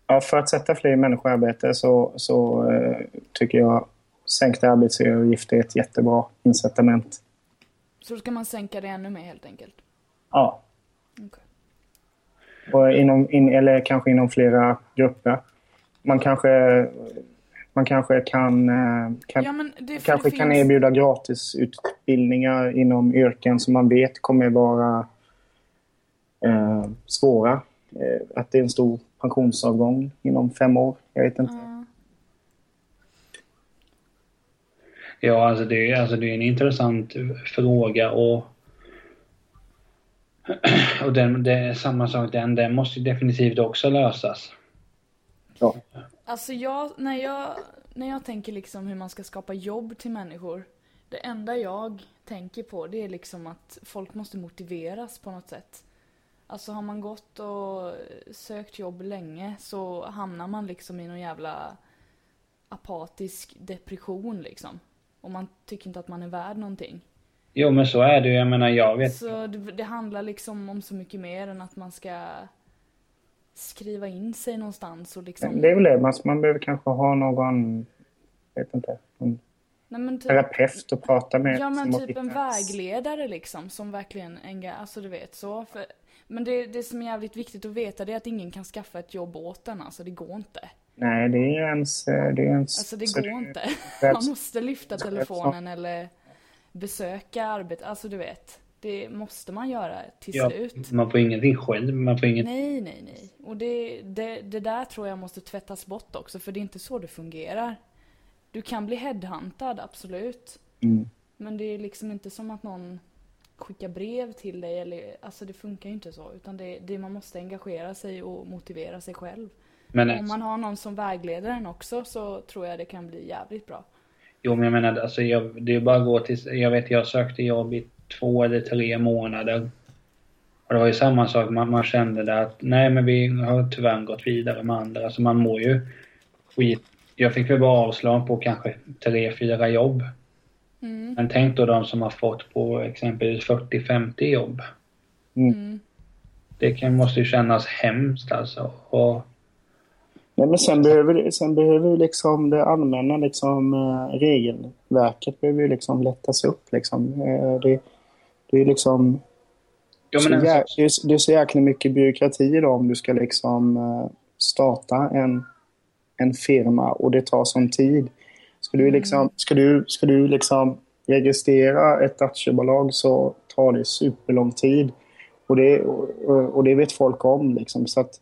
ja, för att sätta fler människor i arbete så, så uh, tycker jag sänkta arbetsgivaravgifter är ett jättebra incitament. Så då ska man sänka det ännu mer helt enkelt? Ja. Okay. Och inom, in, eller kanske inom flera grupper. Man kanske, man kanske kan, eh, kan, ja, det, kanske det kan finns... erbjuda gratisutbildningar inom yrken som man vet kommer vara eh, svåra. Eh, att det är en stor pensionsavgång inom fem år. Jag vet inte. Mm. Ja, alltså det, är, alltså det är en intressant fråga och och den, det är samma sak, den, den måste definitivt också lösas. Ja. Alltså jag, när jag, när jag tänker liksom hur man ska skapa jobb till människor. Det enda jag tänker på det är liksom att folk måste motiveras på något sätt. Alltså har man gått och sökt jobb länge så hamnar man liksom i någon jävla apatisk depression liksom. Och man tycker inte att man är värd någonting. Jo men så är det ju, jag menar jag vet. Så det, det, handlar liksom om så mycket mer än att man ska skriva in sig någonstans och liksom... Det är väl det, man, man behöver kanske ha någon, vet inte, någon Nej, men typ, terapeut att prata med. Ja men typ en vägledare liksom som verkligen engagerar, alltså du vet så. För, men det, det som är jävligt viktigt att veta det är att ingen kan skaffa ett jobb åt en, alltså det går inte. Nej, det är ens... Det är ens alltså det går inte. Man måste lyfta telefonen eller besöka arbetet, alltså du vet. Det måste man göra till ja, slut. Man får ingenting själv, man får inget... Nej, nej, nej. Och det, det, det där tror jag måste tvättas bort också, för det är inte så det fungerar. Du kan bli headhuntad, absolut. Mm. Men det är liksom inte som att någon skickar brev till dig eller, alltså det funkar ju inte så. Utan det, det man måste engagera sig och motivera sig själv. Men om man har någon som vägleder en också så tror jag det kan bli jävligt bra. Jo, men jag menar, alltså jag, det är bara att gå till... Jag vet, jag sökte jobb i två eller tre månader. Och det var ju samma sak, man, man kände det att nej men vi har tyvärr gått vidare med andra. Alltså man mår ju skit. Jag fick väl bara avslag på kanske tre, fyra jobb. Mm. Men tänk då de som har fått på exempelvis 40-50 jobb. Mm. Det kan, måste ju kännas hemskt alltså. Och, Nej, men sen behöver, sen behöver liksom det allmänna liksom, äh, regelverket behöver liksom lättas upp. Liksom. Äh, det, det är liksom... Ja, så alltså- jä, det, är, det är så jäkla mycket byråkrati idag om du ska liksom äh, starta en, en firma och det tar sån tid. Ska du, liksom, ska du, ska du liksom registrera ett aktiebolag så tar det superlång tid. Och det, och, och det vet folk om. Liksom. Så att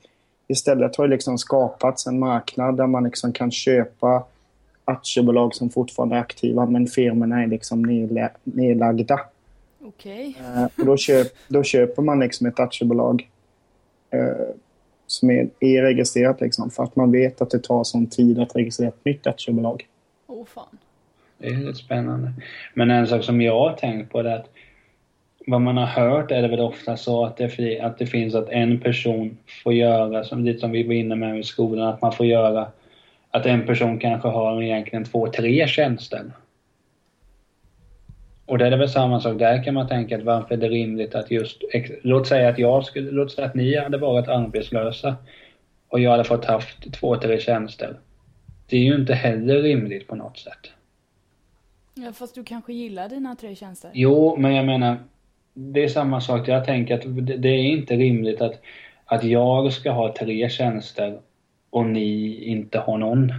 istället har det liksom skapats en marknad där man liksom kan köpa aktiebolag som fortfarande är aktiva men firmorna är liksom nedlagda. Okej. Okay. Och då, köp, då köper man liksom ett aktiebolag uh, som är, är registrerat liksom, för att man vet att det tar sån tid att registrera ett nytt aktiebolag. Oh, fan. Det är lite spännande. Men en sak som jag har tänkt på är att vad man har hört är det väl ofta så att det, att det finns att en person får göra, som, lite som vi var inne med i skolan, att man får göra att en person kanske har egentligen två, tre tjänster. Och det är väl samma sak, där kan man tänka att varför är det rimligt att just, låt säga att jag skulle, låt säga att ni hade varit arbetslösa och jag hade fått haft två, tre tjänster. Det är ju inte heller rimligt på något sätt. Ja, fast du kanske gillar dina tre tjänster? Jo, men jag menar, det är samma sak. Jag tänker att det, är inte rimligt att, att jag ska ha tre tjänster och ni inte har någon.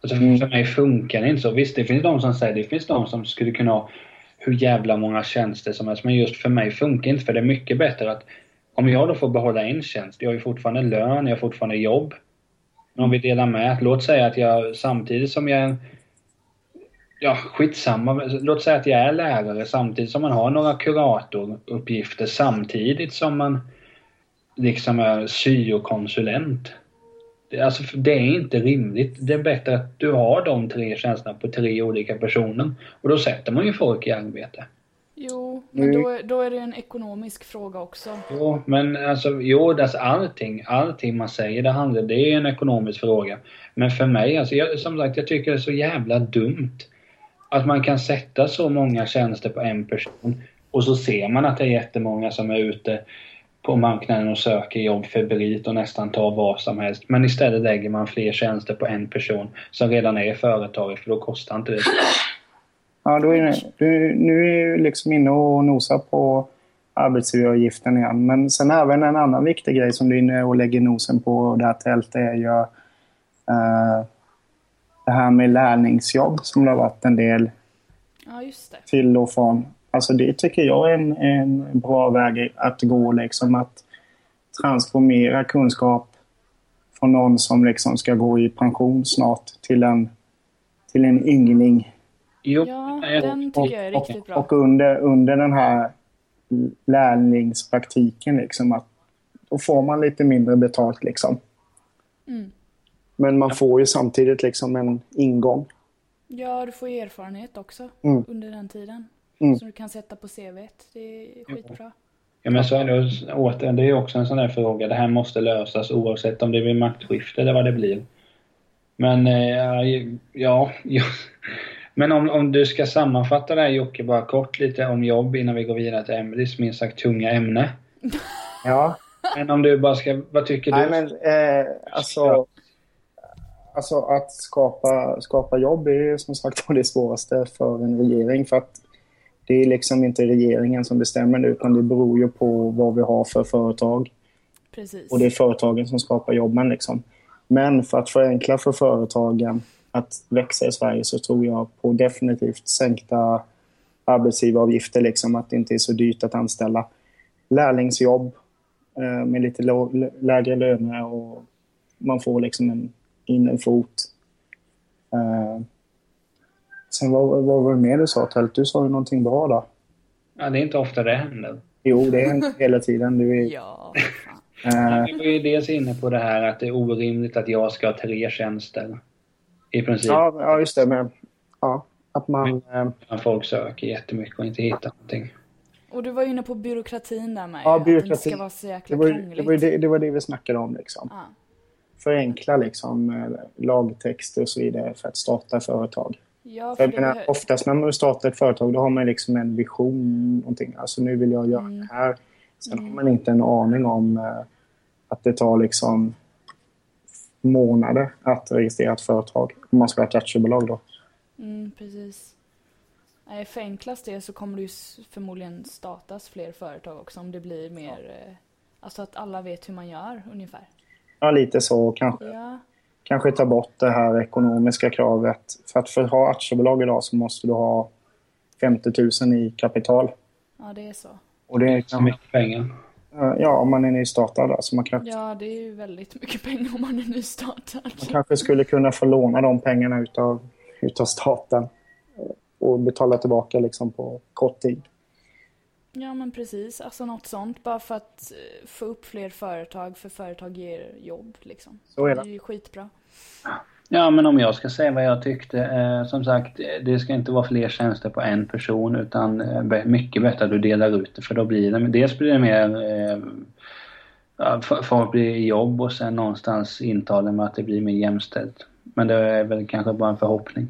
Alltså för, för mig funkar det inte så. Visst, det finns de som säger det finns de som skulle kunna ha hur jävla många tjänster som helst. Men just för mig funkar det inte för det är mycket bättre att om jag då får behålla en tjänst, jag har ju fortfarande lön, jag har fortfarande jobb. Om vi delar med, låt säga att jag samtidigt som jag är Ja, skitsamma. Låt säga att jag är lärare samtidigt som man har några kuratoruppgifter samtidigt som man liksom är syokonsulent. Alltså, det är inte rimligt. Det är bättre att du har de tre tjänsterna på tre olika personer. Och då sätter man ju folk i arbete. Jo, men då, då är det en ekonomisk fråga också. Jo, men alltså, jo, alltså allting, allting man säger, det handlar, det är en ekonomisk fråga. Men för mig, alltså, jag, som sagt, jag tycker det är så jävla dumt att man kan sätta så många tjänster på en person och så ser man att det är jättemånga som är ute på marknaden och söker jobb febrilt och nästan tar vad som helst. Men istället lägger man fler tjänster på en person som redan är företagare för då kostar inte det. Ja, då är det, du, nu är du liksom inne och nosar på arbetsgivaravgiften igen. Men sen även en annan viktig grej som du är inne och lägger nosen på det här tältet är ju uh, det här med lärlingsjobb som det har varit en del ja, till och från. Alltså det tycker jag är en, en bra väg att gå, liksom att transformera kunskap från någon som liksom ska gå i pension snart till en, till en yngling. Jo. Ja, den tycker jag är riktigt bra. Och, och under, under den här lärlingspraktiken, liksom, att då får man lite mindre betalt. Liksom. Mm. Men man får ju samtidigt liksom en ingång. Ja, du får erfarenhet också mm. under den tiden. Mm. Som du kan sätta på CVt. Det är skitbra. Ja men så är det återigen, det är också en sån där fråga. Det här måste lösas oavsett om det blir maktskifte eller vad det blir. Men äh, ja, ja. Men om, om du ska sammanfatta det här Jocke, bara kort lite om jobb innan vi går vidare till Emelies minst sagt tunga ämne. Ja. Men om du bara ska, vad tycker du? Nej men eh, alltså Alltså att skapa, skapa jobb är som sagt det svåraste för en regering. För att det är liksom inte regeringen som bestämmer det utan det beror ju på vad vi har för företag. Precis. Och det är företagen som skapar jobben. Liksom. Men för att förenkla för företagen att växa i Sverige så tror jag på definitivt sänkta arbetsgivaravgifter. Liksom, att det inte är så dyrt att anställa. Lärlingsjobb eh, med lite lägre löner och man får liksom en in en fot. Uh, sen vad, vad var det mer du sa, Tält? Du sa ju någonting bra där. Ja, det är inte ofta det händer. Jo, det händer hela tiden. Du är... ja, Vi var ju dels inne på det här att det är orimligt att jag ska ha tre tjänster. I princip. Ja, ja just det. Men, ja, att man... Men, uh... Folk söker jättemycket och inte hittar någonting. Och du var inne på byråkratin där med. Ja, byråkratin. Att det ska vara så jäkla det var, krångligt. Det var, det, det var det vi snackade om liksom. Ja förenkla liksom, eh, lagtexter och så vidare för att starta företag. Ja, för för menar, oftast när man startar ett företag då har man liksom en vision. Någonting. Alltså nu vill jag göra mm. det här. Sen mm. har man inte en aning om uh, att det tar liksom månader att registrera ett företag. Om man ska ha ett aktiebolag då. Mm, precis. Nej, förenklas det så kommer det ju förmodligen startas fler företag också om det blir mer... Ja. Eh, alltså att alla vet hur man gör ungefär. Ja, lite så kanske. Ja. Kanske ta bort det här ekonomiska kravet. För att för att ha aktiebolag idag så måste du ha 50 000 i kapital. Ja, det är så. Och det är så mycket pengar. Ja, om man är nystartad. Alltså man kan... Ja, det är ju väldigt mycket pengar om man är nystartad. Man kanske skulle kunna få låna de pengarna utav, utav staten och betala tillbaka liksom på kort tid. Ja men precis, alltså något sånt. Bara för att eh, få upp fler företag, för företag ger jobb liksom. Så är det. Det är ju skitbra. Ja Ja men om jag ska säga vad jag tyckte. Eh, som sagt, det ska inte vara fler tjänster på en person utan eh, mycket bättre att du delar ut det för då blir det, dels blir det mer eh, folk blir i jobb och sen någonstans intalar med att det blir mer jämställt. Men det är väl kanske bara en förhoppning.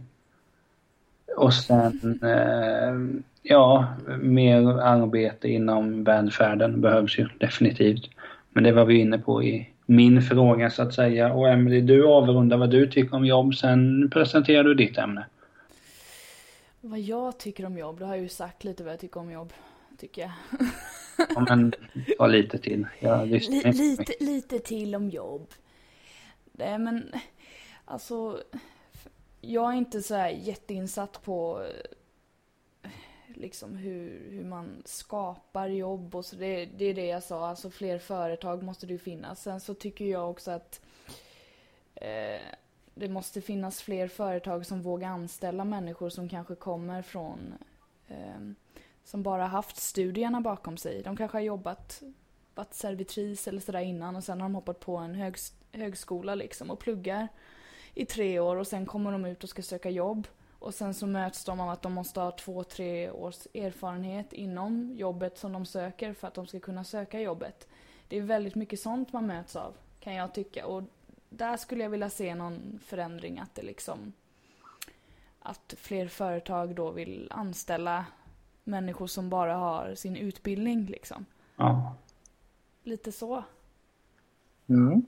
Och sen eh, Ja, mer arbete inom välfärden behövs ju definitivt. Men det var vi inne på i min fråga så att säga. Och Emelie, du avrundar vad du tycker om jobb, sen presenterar du ditt ämne. Vad jag tycker om jobb? Då har jag ju sagt lite vad jag tycker om jobb. tycker jag. Ja, men ta lite till. Jag lite, mycket. lite till om jobb. Nej men, alltså. Jag är inte så här jätteinsatt på liksom hur, hur man skapar jobb och så. Det, det är det jag sa, alltså fler företag måste det ju finnas. Sen så tycker jag också att eh, det måste finnas fler företag som vågar anställa människor som kanske kommer från eh, som bara haft studierna bakom sig. De kanske har jobbat, varit servitris eller sådär innan och sen har de hoppat på en högs, högskola liksom och pluggar i tre år och sen kommer de ut och ska söka jobb. Och sen så möts de av att de måste ha två, tre års erfarenhet inom jobbet som de söker för att de ska kunna söka jobbet. Det är väldigt mycket sånt man möts av, kan jag tycka. Och där skulle jag vilja se någon förändring, att det liksom... Att fler företag då vill anställa människor som bara har sin utbildning liksom. Ja. Lite så, Mm.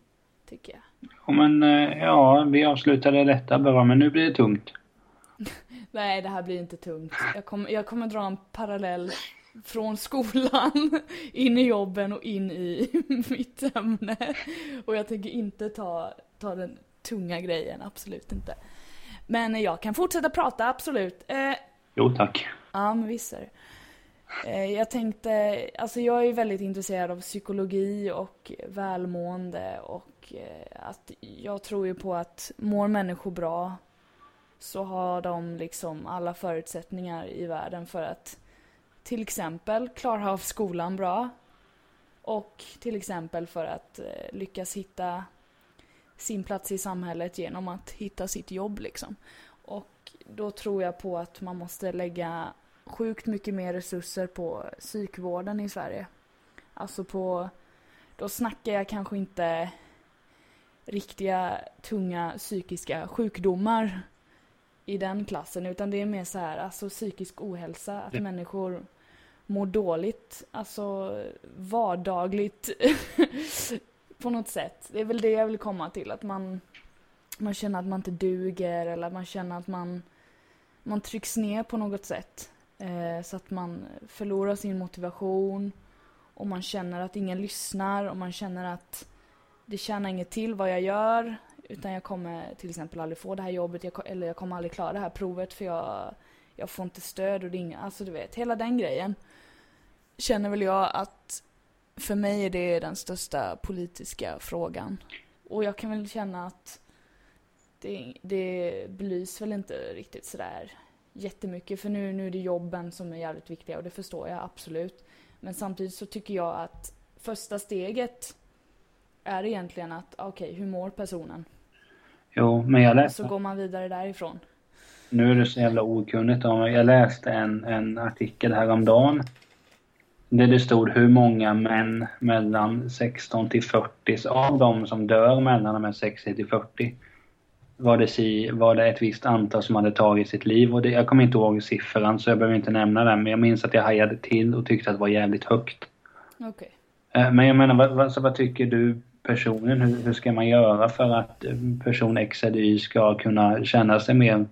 tycker jag. Ja, men eh, ja, vi avslutade detta bra, men nu blir det tungt. Nej, det här blir inte tungt. Jag kommer, jag kommer dra en parallell från skolan in i jobben och in i mitt ämne. Och jag tänker inte ta, ta den tunga grejen, absolut inte. Men jag kan fortsätta prata, absolut. Eh, Jo, tack. Ja, men visst är. Eh, Jag tänkte, alltså jag är väldigt intresserad av psykologi och välmående och eh, att jag tror ju på att mår människor bra så har de liksom alla förutsättningar i världen för att till exempel klara av skolan bra och till exempel för att eh, lyckas hitta sin plats i samhället genom att hitta sitt jobb liksom. Och då tror jag på att man måste lägga sjukt mycket mer resurser på psykvården i Sverige. Alltså på, då snackar jag kanske inte riktiga tunga psykiska sjukdomar i den klassen utan det är mer så här, alltså psykisk ohälsa, att Ja. människor mår dåligt, alltså vardagligt på något sätt. Det är väl det jag vill komma till, att man, man känner att man inte duger eller att man känner att man, man trycks ner på något sätt. Eh, så att man förlorar sin motivation och man känner att ingen lyssnar och man känner att det tjänar inget till vad jag gör utan jag kommer till exempel aldrig få det här jobbet jag, eller jag kommer aldrig klara det här provet för jag, jag får inte stöd och det är inga, alltså du vet, hela den grejen känner väl jag att för mig är det den största politiska frågan. Och jag kan väl känna att det, det belyser väl inte riktigt sådär jättemycket för nu, nu är det jobben som är jävligt viktiga och det förstår jag absolut. Men samtidigt så tycker jag att första steget är egentligen att okej, hur mår personen? Jo, men jag Så läste, går man vidare därifrån. nu är det så jävla okunnigt om Jag läste en, en artikel häromdagen. Där det stod hur många män mellan 16 till 40, så av de som dör mellan de här 60 till 40 var det, si, var det ett visst antal som hade tagit sitt liv. Och det, jag kommer inte ihåg siffran så jag behöver inte nämna den. Men jag minns att jag hajade till och tyckte att det var jävligt högt. Okej. Eh, Men jag menar, vad, vad, så vad tycker du personligen? Hur, hur ska man göra för att eh, person X eller Y ska kunna känna sig mer...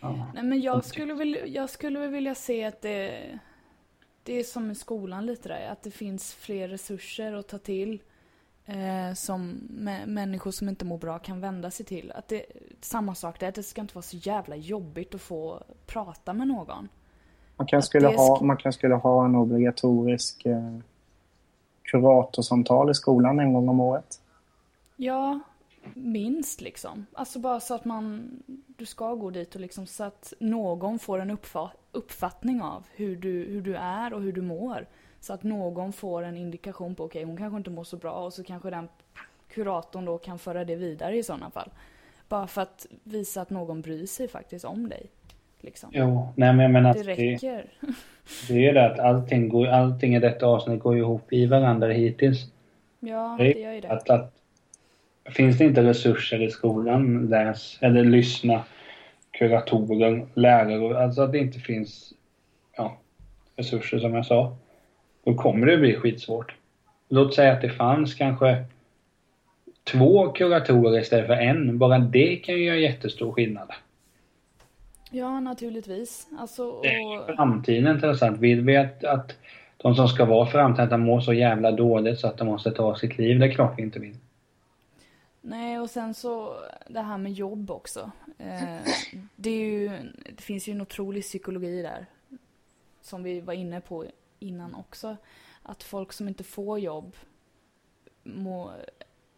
Ja, Nej men jag skulle, väl, jag skulle väl vilja se att det, det är som i skolan lite där, att det finns fler resurser att ta till eh, som mä- människor som inte mår bra kan vända sig till. Att det, samma sak där, att det ska inte vara så jävla jobbigt att få prata med någon. Man kanske skulle, ha, sk- man kanske skulle ha en obligatorisk eh, kuratorsamtal i skolan en gång om året. Ja, minst liksom. Alltså bara så att man, du ska gå dit och liksom så att någon får en uppfattning av hur du, hur du är och hur du mår. Så att någon får en indikation på, okej hon kanske inte mår så bra och så kanske den kuratorn då kan föra det vidare i sådana fall. Bara för att visa att någon bryr sig faktiskt om dig. Liksom. Jo, nej men jag menar Det att det, räcker. det är ju det att allting, går, allting i detta avsnitt går ihop i varandra hittills. Ja, Det det gör ju det. Att, att, finns det inte resurser i skolan, läs eller lyssna, kuratorer, lärare, alltså att det inte finns ja, resurser som jag sa, då kommer det bli skitsvårt. Låt säga att det fanns kanske två kuratorer istället för en. Bara det kan ju göra jättestor skillnad. Ja, naturligtvis. Alltså, och... Det är framtiden intressant. Vill vi att, att de som ska vara framtida mår så jävla dåligt så att de måste ta sitt liv? Det är klart vi inte vill. Nej, och sen så det här med jobb också. Eh, det, är ju, det finns ju en otrolig psykologi där. Som vi var inne på innan också. Att folk som inte får jobb mår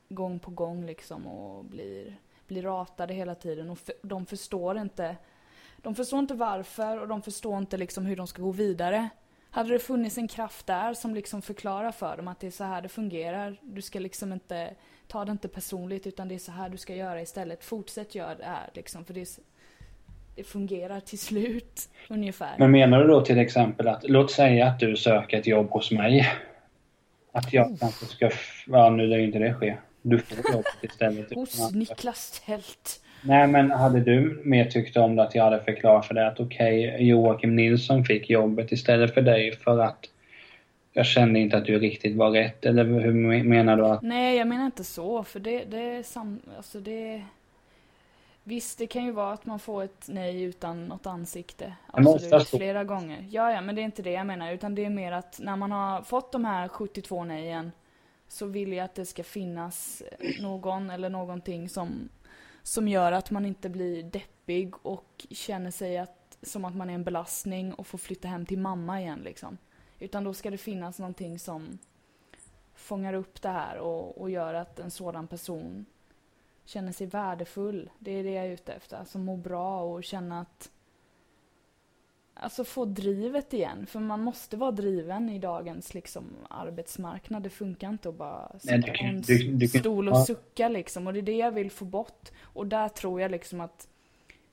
gång på gång liksom och blir, blir ratade hela tiden. Och för, de förstår inte de förstår inte varför och de förstår inte liksom hur de ska gå vidare. Hade det funnits en kraft där som liksom förklarar för dem att det är så här det fungerar. Du ska liksom inte ta det inte personligt utan det är så här du ska göra istället. Fortsätt göra det här liksom för det, är, det fungerar till slut ungefär. Men menar du då till exempel att, låt säga att du söker ett jobb hos mig. Att jag oh. kanske ska, ja nu lär ju inte det ske. Du får jobbet istället. hos Niklas Tält. Nej, men hade du mer tyckt om det att jag hade förklarat för dig att okej, okay, Joakim Nilsson fick jobbet istället för dig för att jag kände inte att du riktigt var rätt, eller hur menar du? Att... Nej, jag menar inte så, för det, det är sam... Alltså det... Visst, det kan ju vara att man får ett nej utan något ansikte. Absolut, flera gånger. Ja, ja, men det är inte det jag menar, utan det är mer att när man har fått de här 72 nejen så vill jag att det ska finnas någon eller någonting som som gör att man inte blir deppig och känner sig att, som att man är en belastning och får flytta hem till mamma igen liksom. Utan då ska det finnas någonting som fångar upp det här och, och gör att en sådan person känner sig värdefull. Det är det jag är ute efter. Alltså må bra och känna att Alltså få drivet igen, för man måste vara driven i dagens liksom, arbetsmarknad. Det funkar inte att bara sitta på en du, du, stol och sucka liksom. Och det är det jag vill få bort. Och där tror jag liksom att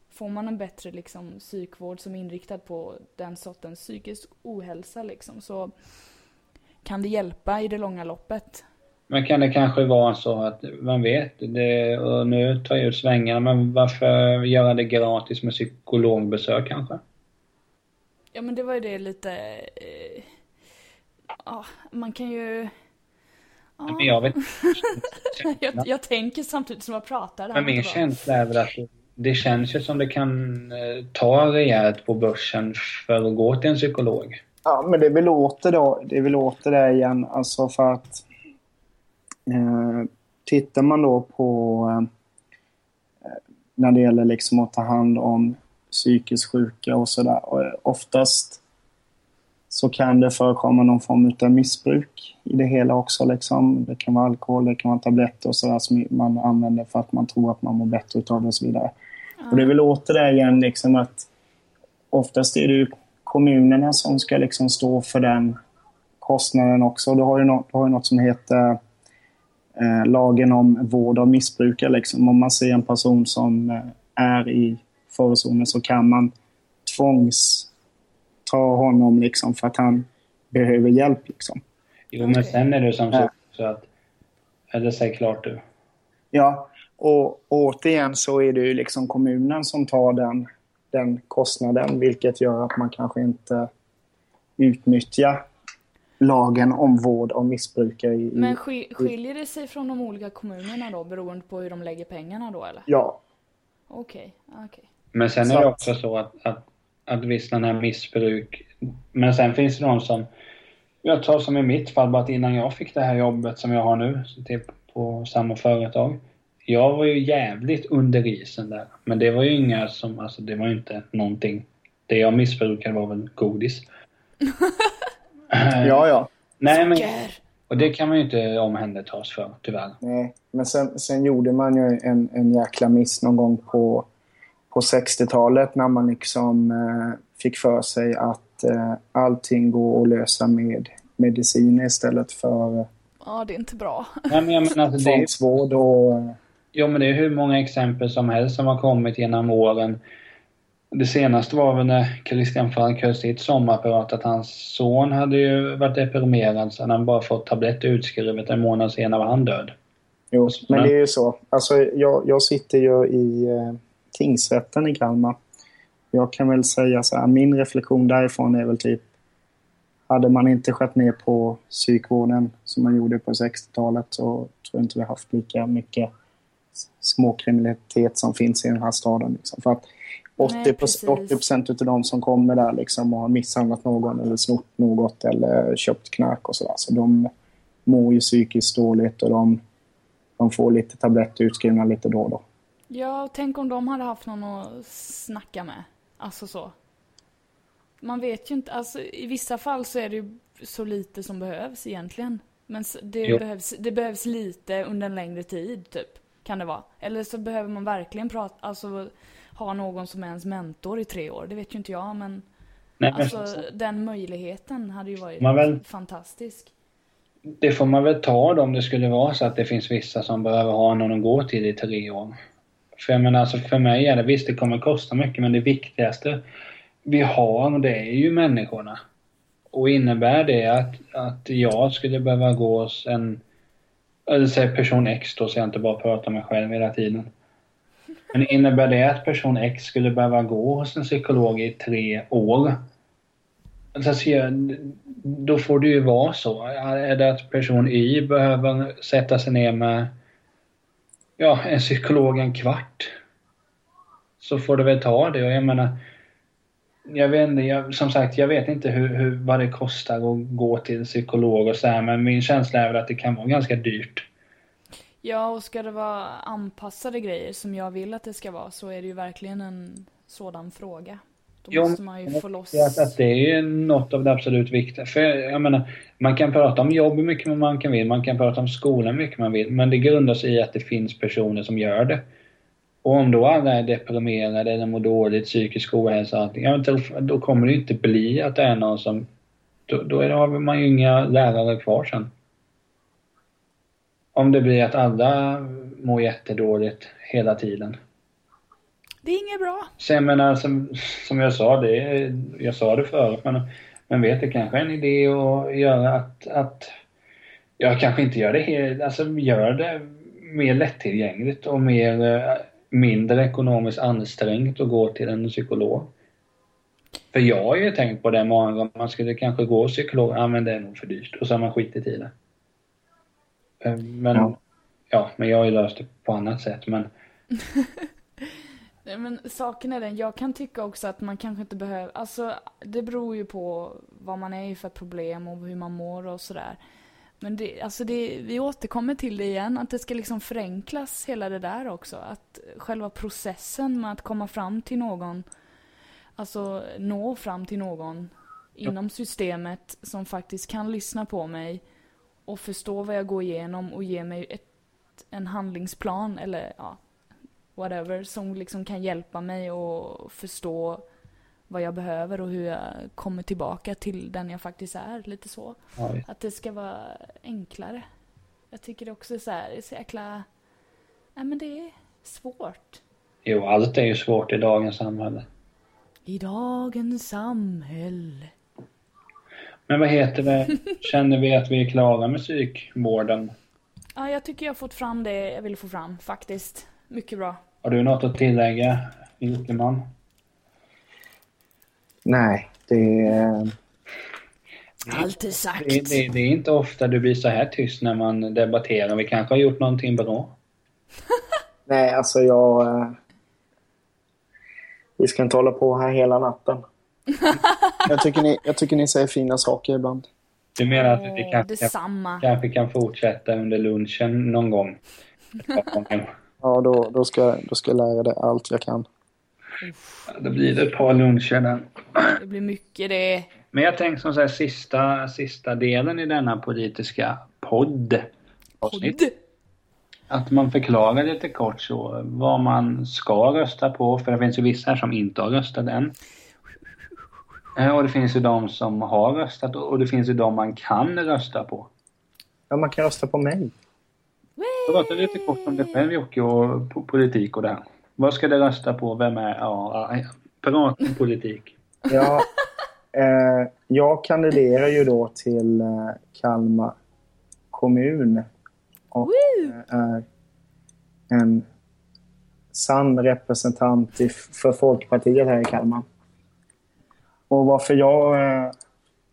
får man en bättre liksom, psykvård som är inriktad på den sortens psykisk ohälsa liksom, så kan det hjälpa i det långa loppet. Men kan det kanske vara så att, man vet, det, och nu tar jag ut svängarna, men varför göra det gratis med psykologbesök kanske? Ja men det var ju det lite, eh, ja man kan ju Ja. Men jag, vet, jag, jag tänker samtidigt som jag pratar. Men min känsla är väl att det, det känns ju som det kan eh, ta rejält på börsen för att gå till en psykolog. Ja, men det är väl åter då, det är väl åter där igen, alltså för att eh, tittar man då på eh, när det gäller liksom att ta hand om psykiskt sjuka och sådär. Oftast så kan det förekomma någon form av missbruk i det hela också. Liksom. Det kan vara alkohol, det kan vara tabletter och sådär som man använder för att man tror att man mår bättre utav det och så vidare. Mm. Och det är väl åter det igen liksom att oftast är det ju kommunerna som ska liksom stå för den kostnaden också. Du har ju något, du har ju något som heter eh, lagen om vård av missbrukare. Liksom. Om man ser en person som eh, är i farozonen så kan man tvångs ta honom liksom för att han behöver hjälp. Liksom. Jo, men sen är det som så, så att... Eller säg klart du. Ja, och återigen så är det ju liksom kommunen som tar den, den kostnaden vilket gör att man kanske inte utnyttjar lagen om vård av missbrukare. I, Men skiljer det sig från de olika kommunerna då beroende på hur de lägger pengarna då eller? Ja. Okej, okay, okej. Okay. Men sen är det också så att, att, att visst den här missbruk... Men sen finns det de som... Jag tar som i mitt fall, bara att innan jag fick det här jobbet som jag har nu, typ på samma företag. Jag var ju jävligt under isen där. Men det var ju inga som, alltså det var ju inte någonting. Det jag missbrukade var väl godis. ja, ja. Nej, men, och det kan man ju inte omhändertas för, tyvärr. Nej, men sen, sen gjorde man ju en, en jäkla miss någon gång på på 60-talet när man liksom eh, fick för sig att eh, allting går att lösa med mediciner istället för eh, Ja, det är inte bra. Nej, men jag menar, alltså, tvångsvård och... Eh, jo, men det är hur många exempel som helst som har kommit genom åren. Det senaste var väl när Christian Falk höll sitt sommarprat att hans son hade ju varit deprimerad så han bara fått tabletter utskrivet en månad senare var han död. Jo, men det är ju så. Alltså, jag, jag sitter ju i eh, tingsrätten i Kalmar. Jag kan väl säga så här, min reflektion därifrån är väl typ hade man inte skett ner på psykvården som man gjorde på 60-talet så tror jag inte vi haft lika mycket småkriminalitet som finns i den här staden. Liksom. För att 80 procent av de som kommer där liksom har misshandlat någon eller snott något eller köpt knark och sådär. Så de mår ju psykiskt dåligt och de, de får lite tabletter utskrivna lite då och då. Ja, tänk om de hade haft någon att snacka med. Alltså så. Man vet ju inte, alltså i vissa fall så är det ju så lite som behövs egentligen. Men det, behövs, det behövs lite under en längre tid, typ. Kan det vara. Eller så behöver man verkligen prata, alltså ha någon som är ens mentor i tre år. Det vet ju inte jag, men Nej, alltså, men... den möjligheten hade ju varit väl... fantastisk. Det får man väl ta då om det skulle vara så att det finns vissa som behöver ha någon att gå till i tre år. För jag menar, alltså för mig är det visst, det kommer kosta mycket, men det viktigaste vi har, det är ju människorna. Och innebär det att, att jag skulle behöva gå hos en, eller säg person X då, så jag inte bara pratar med mig själv hela tiden. Men innebär det att person X skulle behöva gå hos en psykolog i tre år? Alltså, då får det ju vara så. Är det att person Y behöver sätta sig ner med ja, en psykolog en kvart så får du väl ta det. Och jag menar, jag vet inte, jag, som sagt, jag vet inte hur, hur, vad det kostar att gå till psykolog och så här, men min känsla är väl att det kan vara ganska dyrt. Ja, och ska det vara anpassade grejer som jag vill att det ska vara så är det ju verkligen en sådan fråga. Då jo, måste man ju få loss... Att, det är något av det absolut viktiga. För jag menar, man kan prata om jobb hur mycket man kan vill, man kan prata om skolan hur mycket man vill, men det grundar sig i att det finns personer som gör det. Och om då alla är deprimerade eller mår dåligt, psykisk ohälsa, ja, då kommer det inte bli att det är någon som... Då, då har man ju inga lärare kvar sen. Om det blir att alla mår jättedåligt hela tiden. Det är inget bra. Sen menar, som, som jag sa, det, jag sa det förut, men, men vet det kanske är en idé att göra att, att jag kanske inte gör det helt, alltså gör det mer lättillgängligt och mer eh, mindre ekonomiskt ansträngt att gå till en psykolog. För jag har ju tänkt på det många gånger, man skulle kanske gå psykolog, ja men det är nog för dyrt och så har man skitit i det. Eh, men, ja. ja, men jag har ju löst det på annat sätt men Men saken är den, jag kan tycka också att man kanske inte behöver, alltså det beror ju på vad man är i för problem och hur man mår och sådär. Men det, alltså det, vi återkommer till det igen, att det ska liksom förenklas hela det där också. Att själva processen med att komma fram till någon, alltså nå fram till någon inom systemet som faktiskt kan lyssna på mig och förstå vad jag går igenom och ge mig ett, en handlingsplan eller ja, whatever som liksom kan hjälpa mig att förstå vad jag behöver och hur jag kommer tillbaka till den jag faktiskt är. Lite så. Ja, att det ska vara enklare. Jag tycker det också är så här, det är så jäkla... Nej men det är svårt. Jo, allt är ju svårt i dagens samhälle. I dagens samhälle. Men vad heter det? Känner vi att vi är klara med psykvården? Ja, jag tycker jag fått fram det jag vill få fram faktiskt. Mycket bra. Har du något att tillägga, Jokeman? Nej, det är... Allt är sagt. Det, det, det, är inte ofta du blir så här tyst när man debatterar. Vi kanske har gjort någonting bra. Nej, alltså jag... Eh, vi ska inte hålla på här hela natten. jag, tycker ni, jag tycker ni säger fina saker ibland. Du menar att vi kanske, kan, kanske kan fortsätta under lunchen någon gång? Ja, då, då, ska, då ska jag lära dig allt jag kan. Då blir det ett par luncher där. Det blir mycket det. Men jag tänkte som så här, sista, sista delen i denna politiska podd. Podd? Att man förklarar lite kort så vad man ska rösta på. För det finns ju vissa här som inte har röstat än. Eh, och det finns ju de som har röstat och det finns ju de man kan rösta på. Ja, man kan rösta på mig. Prata lite kort om dig själv Jocke och politik och det här. Vad ska du rösta på? Vem är... Ja, prata om politik. Ja, eh, jag kandiderar ju då till eh, Kalmar kommun. Och eh, är en sann representant för Folkpartiet här i Kalmar. Och varför jag eh,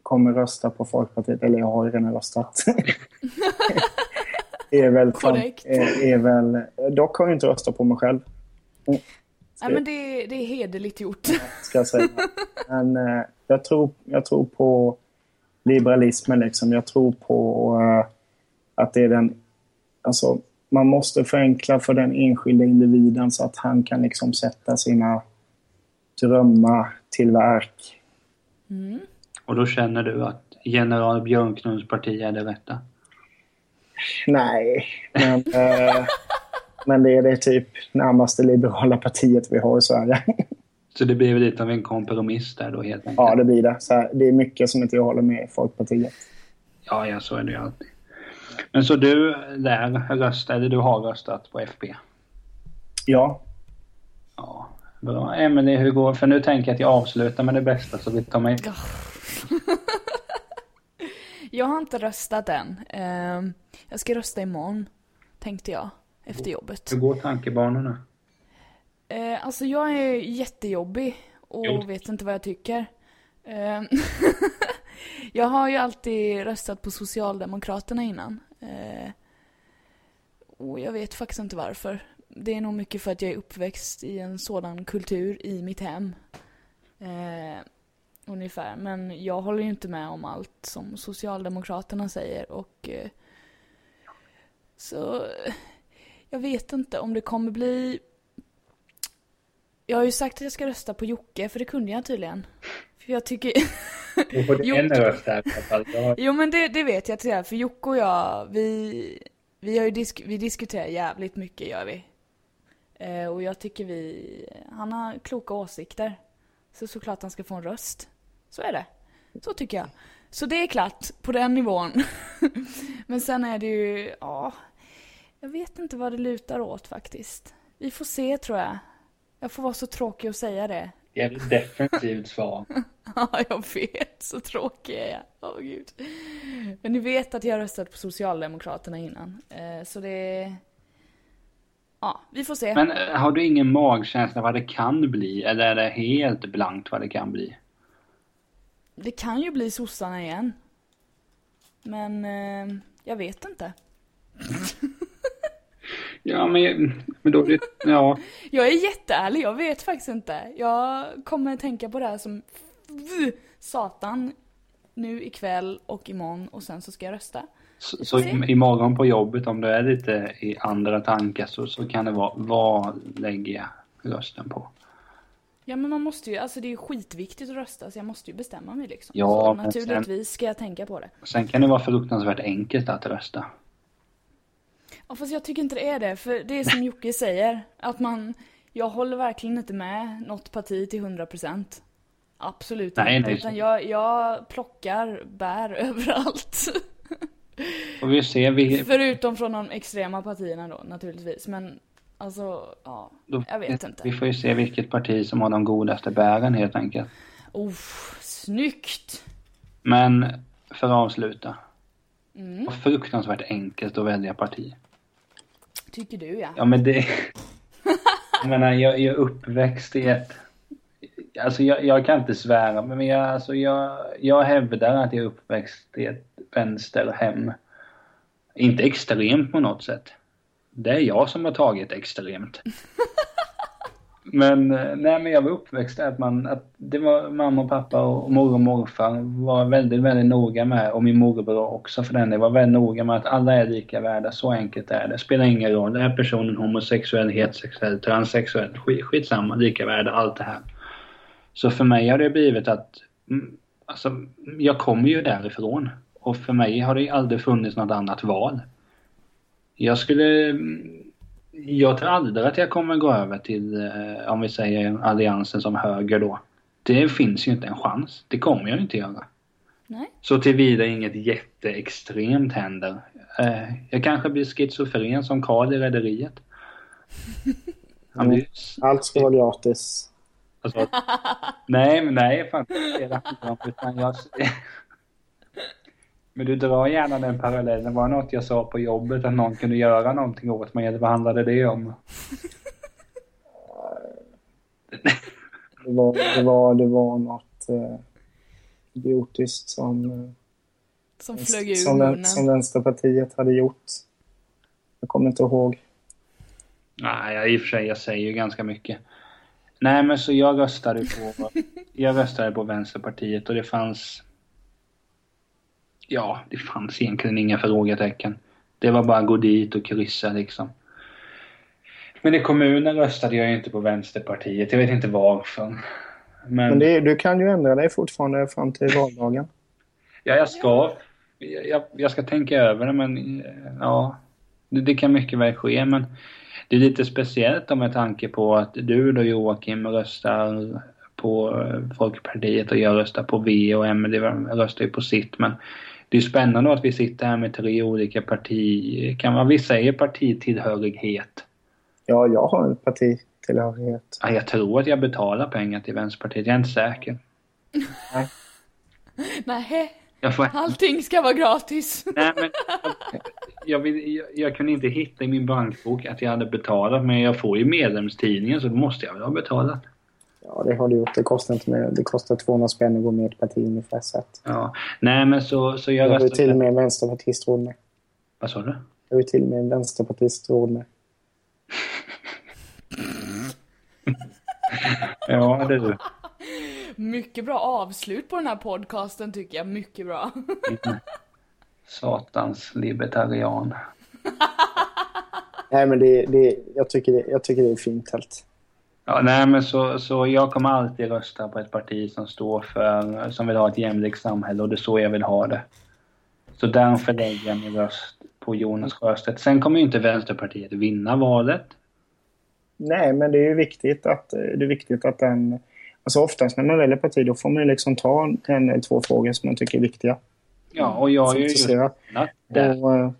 kommer rösta på Folkpartiet, eller jag har ju redan röstat. är väl, Korrekt. Är, är väl, dock har jag inte röstat på mig själv. Nej men det, det är hederligt gjort. Ska jag säga. Men eh, jag, tror, jag tror på liberalismen liksom. Jag tror på eh, att det är den... Alltså, man måste förenkla för den enskilda individen så att han kan liksom sätta sina drömmar till verk. Mm. Och då känner du att general Björnknuds parti är det rätta? Nej, men, eh, men det är det typ närmaste liberala partiet vi har i Sverige. Så det blir lite av en kompromiss där då helt enkelt? Ja, det blir det. Så här, det är mycket som inte jag håller med Folkpartiet. Ja, ja, så är det ju alltid. Men så du lär rösta, eller du har röstat på FP? Ja. Ja, bra. Emelie, hur går För nu tänker jag att jag avslutar med det bästa så vi tar mig... jag har inte röstat än. Ehm, jag ska rösta imorgon, tänkte jag, efter jobbet. Hur går tankebanorna? Eh, alltså jag är jättejobbig och jo. vet inte vad jag tycker. Eh, jag har ju alltid röstat på Socialdemokraterna innan. Eh, och jag vet faktiskt inte varför. Det är nog mycket för att jag är uppväxt i en sådan kultur i mitt hem. Ungefär. Men jag håller ju inte med om allt som Socialdemokraterna säger och eh, så jag vet inte om det kommer bli jag har ju sagt att jag ska rösta på Jocke, för det kunde jag tydligen. För jag tycker... Du får en röst här i alla fall. Jo men det, det vet jag till för Jocke och jag, vi, vi har ju disk, vi diskuterar jävligt mycket gör vi. Eh, och jag tycker vi, han har kloka åsikter. Så såklart han ska få en röst. Så är det. Så tycker jag. Så det är klart, på den nivån. men sen är det ju, ja, jag vet inte vad det lutar åt faktiskt. Vi får se tror jag. Jag får vara så tråkig och säga det. Jävligt defensivt svar. ja, jag vet. Så tråkig är jag. Åh oh, gud. Men ni vet att jag röstat på Socialdemokraterna innan. Eh, så det... Ja, vi får se. Men eh, har du ingen magkänsla vad det kan bli? Eller är det helt blankt vad det kan bli? Det kan ju bli sossarna igen. Men eh, jag vet inte. Ja, men, men då... Ja. jag är jätteärlig, jag vet faktiskt inte. Jag kommer tänka på det här som satan nu ikväll och imorgon och sen så ska jag rösta. Så, så imorgon på jobbet om du är lite i andra tankar så, så kan det vara, vad lägger jag rösten på? Ja men man måste ju, alltså det är ju skitviktigt att rösta så jag måste ju bestämma mig liksom. Ja, så naturligtvis sen, ska jag tänka på det. Sen kan det vara fruktansvärt enkelt att rösta. Ja, fast jag tycker inte det är det. För det är som Jocke säger, att man... Jag håller verkligen inte med något parti till 100%. Absolut nej, inte. Nej, utan jag, jag plockar bär överallt. Och vi ser vi... Förutom från de extrema partierna då, naturligtvis. Men alltså, ja, då, jag vet inte. Vi får ju se vilket parti som har de godaste bären helt enkelt. Oh, snyggt! Men, för att avsluta. Mm. Det fruktansvärt enkelt att välja parti. Tycker du ja. Ja men det... jag menar, jag, jag är uppväxt i ett... Alltså jag, jag kan inte svära, men jag, alltså jag, jag hävdar att jag är uppväxt i ett vänsterhem. Inte extremt på något sätt. Det är jag som har tagit extremt. Men, eh, nej, men jag var uppväxt där att, man, att det var mamma och pappa och mormor och morfar var väldigt, väldigt noga med, och min morbror också för den det var väldigt noga med att alla är lika värda, så enkelt är det. Spelar ingen roll, är personen homosexuell, heterosexuell, transsexuell, skit, skitsamma, lika värda, allt det här. Så för mig har det blivit att, mm, alltså, jag kommer ju därifrån. Och för mig har det aldrig funnits något annat val. Jag skulle jag tror aldrig att jag kommer gå över till, eh, om vi säger alliansen som höger då. Det finns ju inte en chans. Det kommer jag inte göra. Nej. Så tillvida inget jätteextremt händer. Eh, jag kanske blir schizofren som Karl i Rederiet. Blir... Allt ska vara gratis. Alltså, nej, men nej, fan. Jag, men du drar gärna den parallellen. Det var något jag sa på jobbet att någon kunde göra någonting åt mig. Vad handlade det om? Det var, det var, det var något eh, idiotiskt som... Eh, som flög ur som. Som Vänsterpartiet hade gjort. Jag kommer inte ihåg. Nej, i och för sig, jag säger ju ganska mycket. Nej, men så jag röstade på, jag röstade på Vänsterpartiet och det fanns... Ja, det fanns egentligen inga frågetecken. Det var bara att gå dit och kryssa liksom. Men i kommunen röstade jag inte på Vänsterpartiet. Jag vet inte varför. Men, men det, du kan ju ändra dig fortfarande fram till valdagen. ja, jag ska. Jag, jag, ska tänka över det, men ja. Det, det, kan mycket väl ske, men det är lite speciellt med tanke på att du då Joakim röstar på Folkpartiet och jag röstar på V och Emelie röstar ju på sitt, men det är spännande att vi sitter här med tre olika partier. Kan man, vi säger partitillhörighet? Ja, jag har en partitillhörighet. Ja, jag tror att jag betalar pengar till Vänsterpartiet. Jag är inte säker. Nej. Nej. Får... Allting ska vara gratis. Nej, men jag, jag, vill, jag, jag, kunde inte hitta i min bankbok att jag hade betalat, men jag får ju medlemstidningen så måste jag väl ha betalat. Ja, det har du gjort. Det kostar inte mer. Det kostar 200 spänn att gå med i ett parti ungefär. Så att... Ja. Nej, men så, så jag... Jag har till och med en vänsterpartist råd med. Vad sa du? Jag har till och med en vänsterpartist råd med. ja, det är du. Mycket bra avslut på den här podcasten tycker jag. Mycket bra. Satans libertarian. Nej, men det, det, jag, tycker det, jag tycker det är fint helt. Ja, nej, men så, så jag kommer alltid rösta på ett parti som står för, som vill ha ett jämlikt samhälle och det är så jag vill ha det. Så därför lägger jag min röst på Jonas Sjöstedt. Sen kommer ju inte Vänsterpartiet vinna valet. Nej, men det är ju viktigt att, det är viktigt att den... Alltså oftast när man väljer parti då får man liksom ta en eller två frågor som man tycker är viktiga. Ja, och jag är ju just och, eh,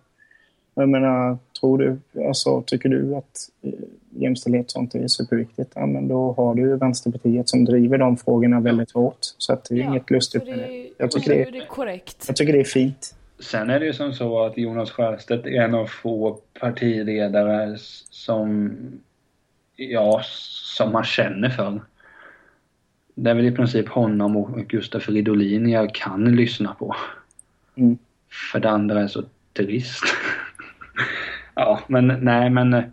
jag menar, tror du, alltså tycker du att eh, jämställdhet och sånt är superviktigt, ja, men då har du Vänsterpartiet som driver de frågorna väldigt hårt. Så att det är ja, inget lustigt med det. Jag tycker det, är, det korrekt. Jag tycker det är fint. Sen är det ju som så att Jonas Sjöstedt är en av få partiledare som, ja, som man känner för. Det är väl i princip honom och Gustaf Fridolin jag kan lyssna på. Mm. För det andra är så trist. Ja, men nej men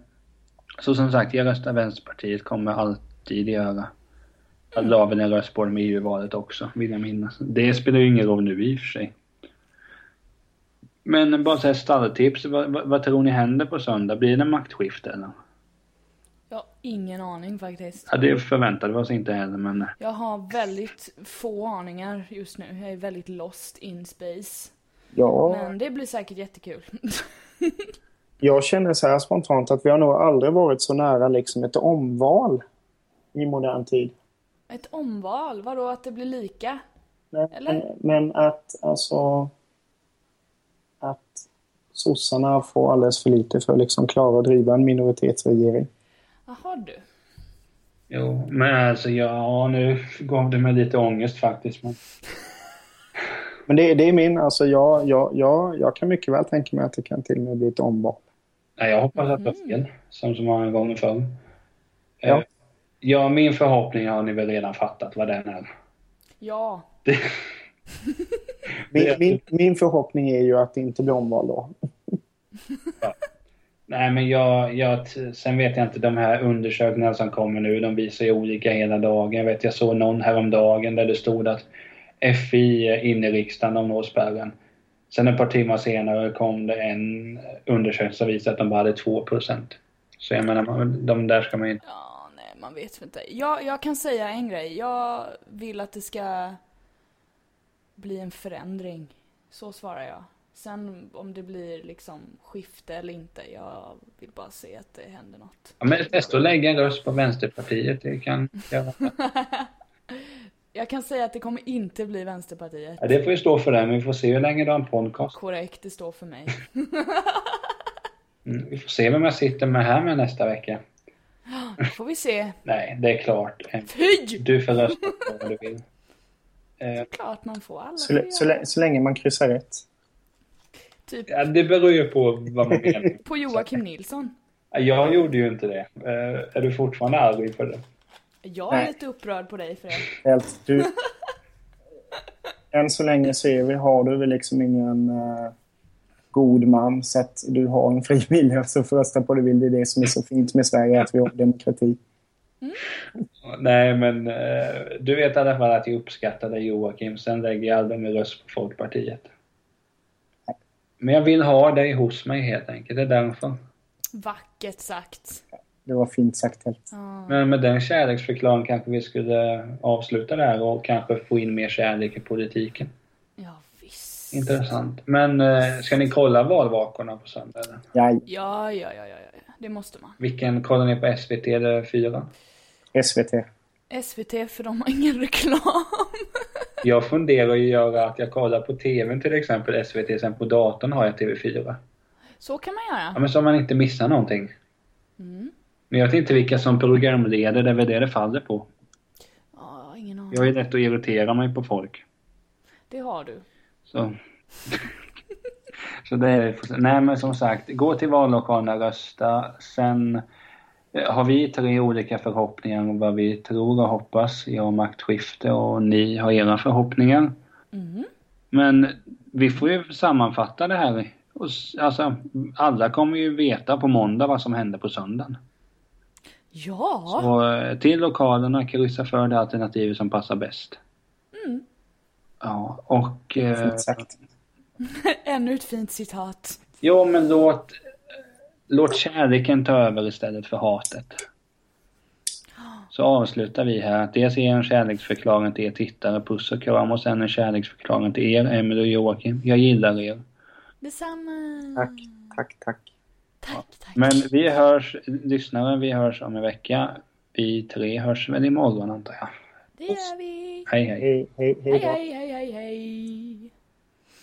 så som sagt, jag röstar Vänsterpartiet, kommer alltid göra. Jag la väl en röst på dem i EU-valet också, vill jag minnas. Det spelar ju ingen roll nu i och för sig. Men bara såhär stalltips, vad, vad, vad, tror ni händer på söndag? Blir det maktskifte eller? Jag har ingen aning faktiskt. Ja, det förväntade vi oss inte heller men... Jag har väldigt få aningar just nu. Jag är väldigt lost in space. Ja. Men det blir säkert jättekul. Jag känner så här spontant att vi har nog aldrig varit så nära liksom ett omval i modern tid. Ett omval? Vadå, att det blir lika? Nej, men, men, att alltså att sossarna får alldeles för lite för att liksom klara att driva en minoritetsregering. Jaha du. Jo, men alltså ja, nu gav det mig lite ångest faktiskt. Men... Men det, det är min, alltså jag, jag, jag, jag kan mycket väl tänka mig att det kan till och med bli ett omval. Nej, jag hoppas att det var fel, som så många gånger förr. Ja. Eh, ja, min förhoppning har ni väl redan fattat vad den är. Ja. min, min, min, förhoppning är ju att det inte blir omval då. ja. Nej, men jag, jag, sen vet jag inte, de här undersökningarna som kommer nu, de visar ju olika hela dagen. Jag vet, jag såg någon häromdagen där det stod att FI är inne i riksdagen, de når spärren. Sen ett par timmar senare kom det en undersökning som visade att de bara hade 2% Så jag menar, de där ska man inte... Ja, nej, man vet inte. Jag, jag kan säga en grej. Jag vill att det ska bli en förändring. Så svarar jag. Sen om det blir liksom skifte eller inte, jag vill bara se att det händer något. Ja, men testa att lägga en röst på Vänsterpartiet, det kan göra. Jag kan säga att det kommer inte bli Vänsterpartiet. Ja, det får ju stå för det, men vi får se hur länge du har en podcast. Korrekt, det står för mig. mm, vi får se vem jag sitter med här med nästa vecka. Det får vi se. Nej, det är klart. Fy! Du får rösta på vad du vill. Eh, klart man får. Alla så, så, så, länge man kryssar rätt. Typ. Ja, det beror ju på vad man menar. på Joakim Nilsson. Jag gjorde ju inte det. Eh, är du fortfarande arg för det? Jag är Nej. lite upprörd på dig för det. Helt. Du... Än så länge ser vi, har du väl liksom ingen uh, god man så att du har en fri vilja så får rösta på det vill. Det är det som är så fint med Sverige, att vi har demokrati. Mm. Nej, men eh, du vet i alla fall att jag uppskattar dig Joakim. Sen lägger jag aldrig min röst på Folkpartiet. Men jag vill ha dig hos mig helt enkelt. Det är därför. Vackert sagt. Det var fint sagt. Helt. Ja. Men med den kärleksförklaringen kanske vi skulle avsluta där och kanske få in mer kärlek i politiken. Ja, visst. Intressant. Men eh, ska ni kolla valvakorna på söndag? Eller? Ja, Ja, ja, ja, ja, ja. Det måste man. Vilken kollar ni på SVT eller 4? SVT. SVT, för de har ingen reklam. Jag funderar ju göra att jag kollar på TVn till exempel SVT, sen på datorn har jag TV4. Så kan man Ja, göra. men så man inte missar någonting. Mm. Men jag vet inte vilka som programleder, det är väl det det faller på. Ja, ingen aning. Jag är lätt att irritera mig på folk. Det har du. Så... så det är Nej men som sagt, gå till vallokalen och rösta. Sen eh, har vi tre olika förhoppningar om vad vi tror och hoppas. Jag har maktskifte och ni har era förhoppningar. Mm. Men vi får ju sammanfatta det här. Alltså, alla kommer ju veta på måndag vad som hände på söndagen. Ja. Så eh, till lokalerna, kryssa för det alternativ som passar bäst. Mm. Ja, och... Eh, Fint sagt. Ännu ett fint citat. jo, men låt, låt kärleken ta över istället för hatet. Så avslutar vi här att dels ge en kärleksförklaring till er tittare, puss och kram, och sen en kärleksförklaring till er, Emelie och Joakim. Jag gillar er. Detsamma. Tack, tack, tack. Men vi hörs, lyssnare, vi hörs om en vecka. Vi tre hörs väl imorgon antar jag. Det gör vi. Hej, hej. Hej, hej, hej, hej, hej. hej, hej.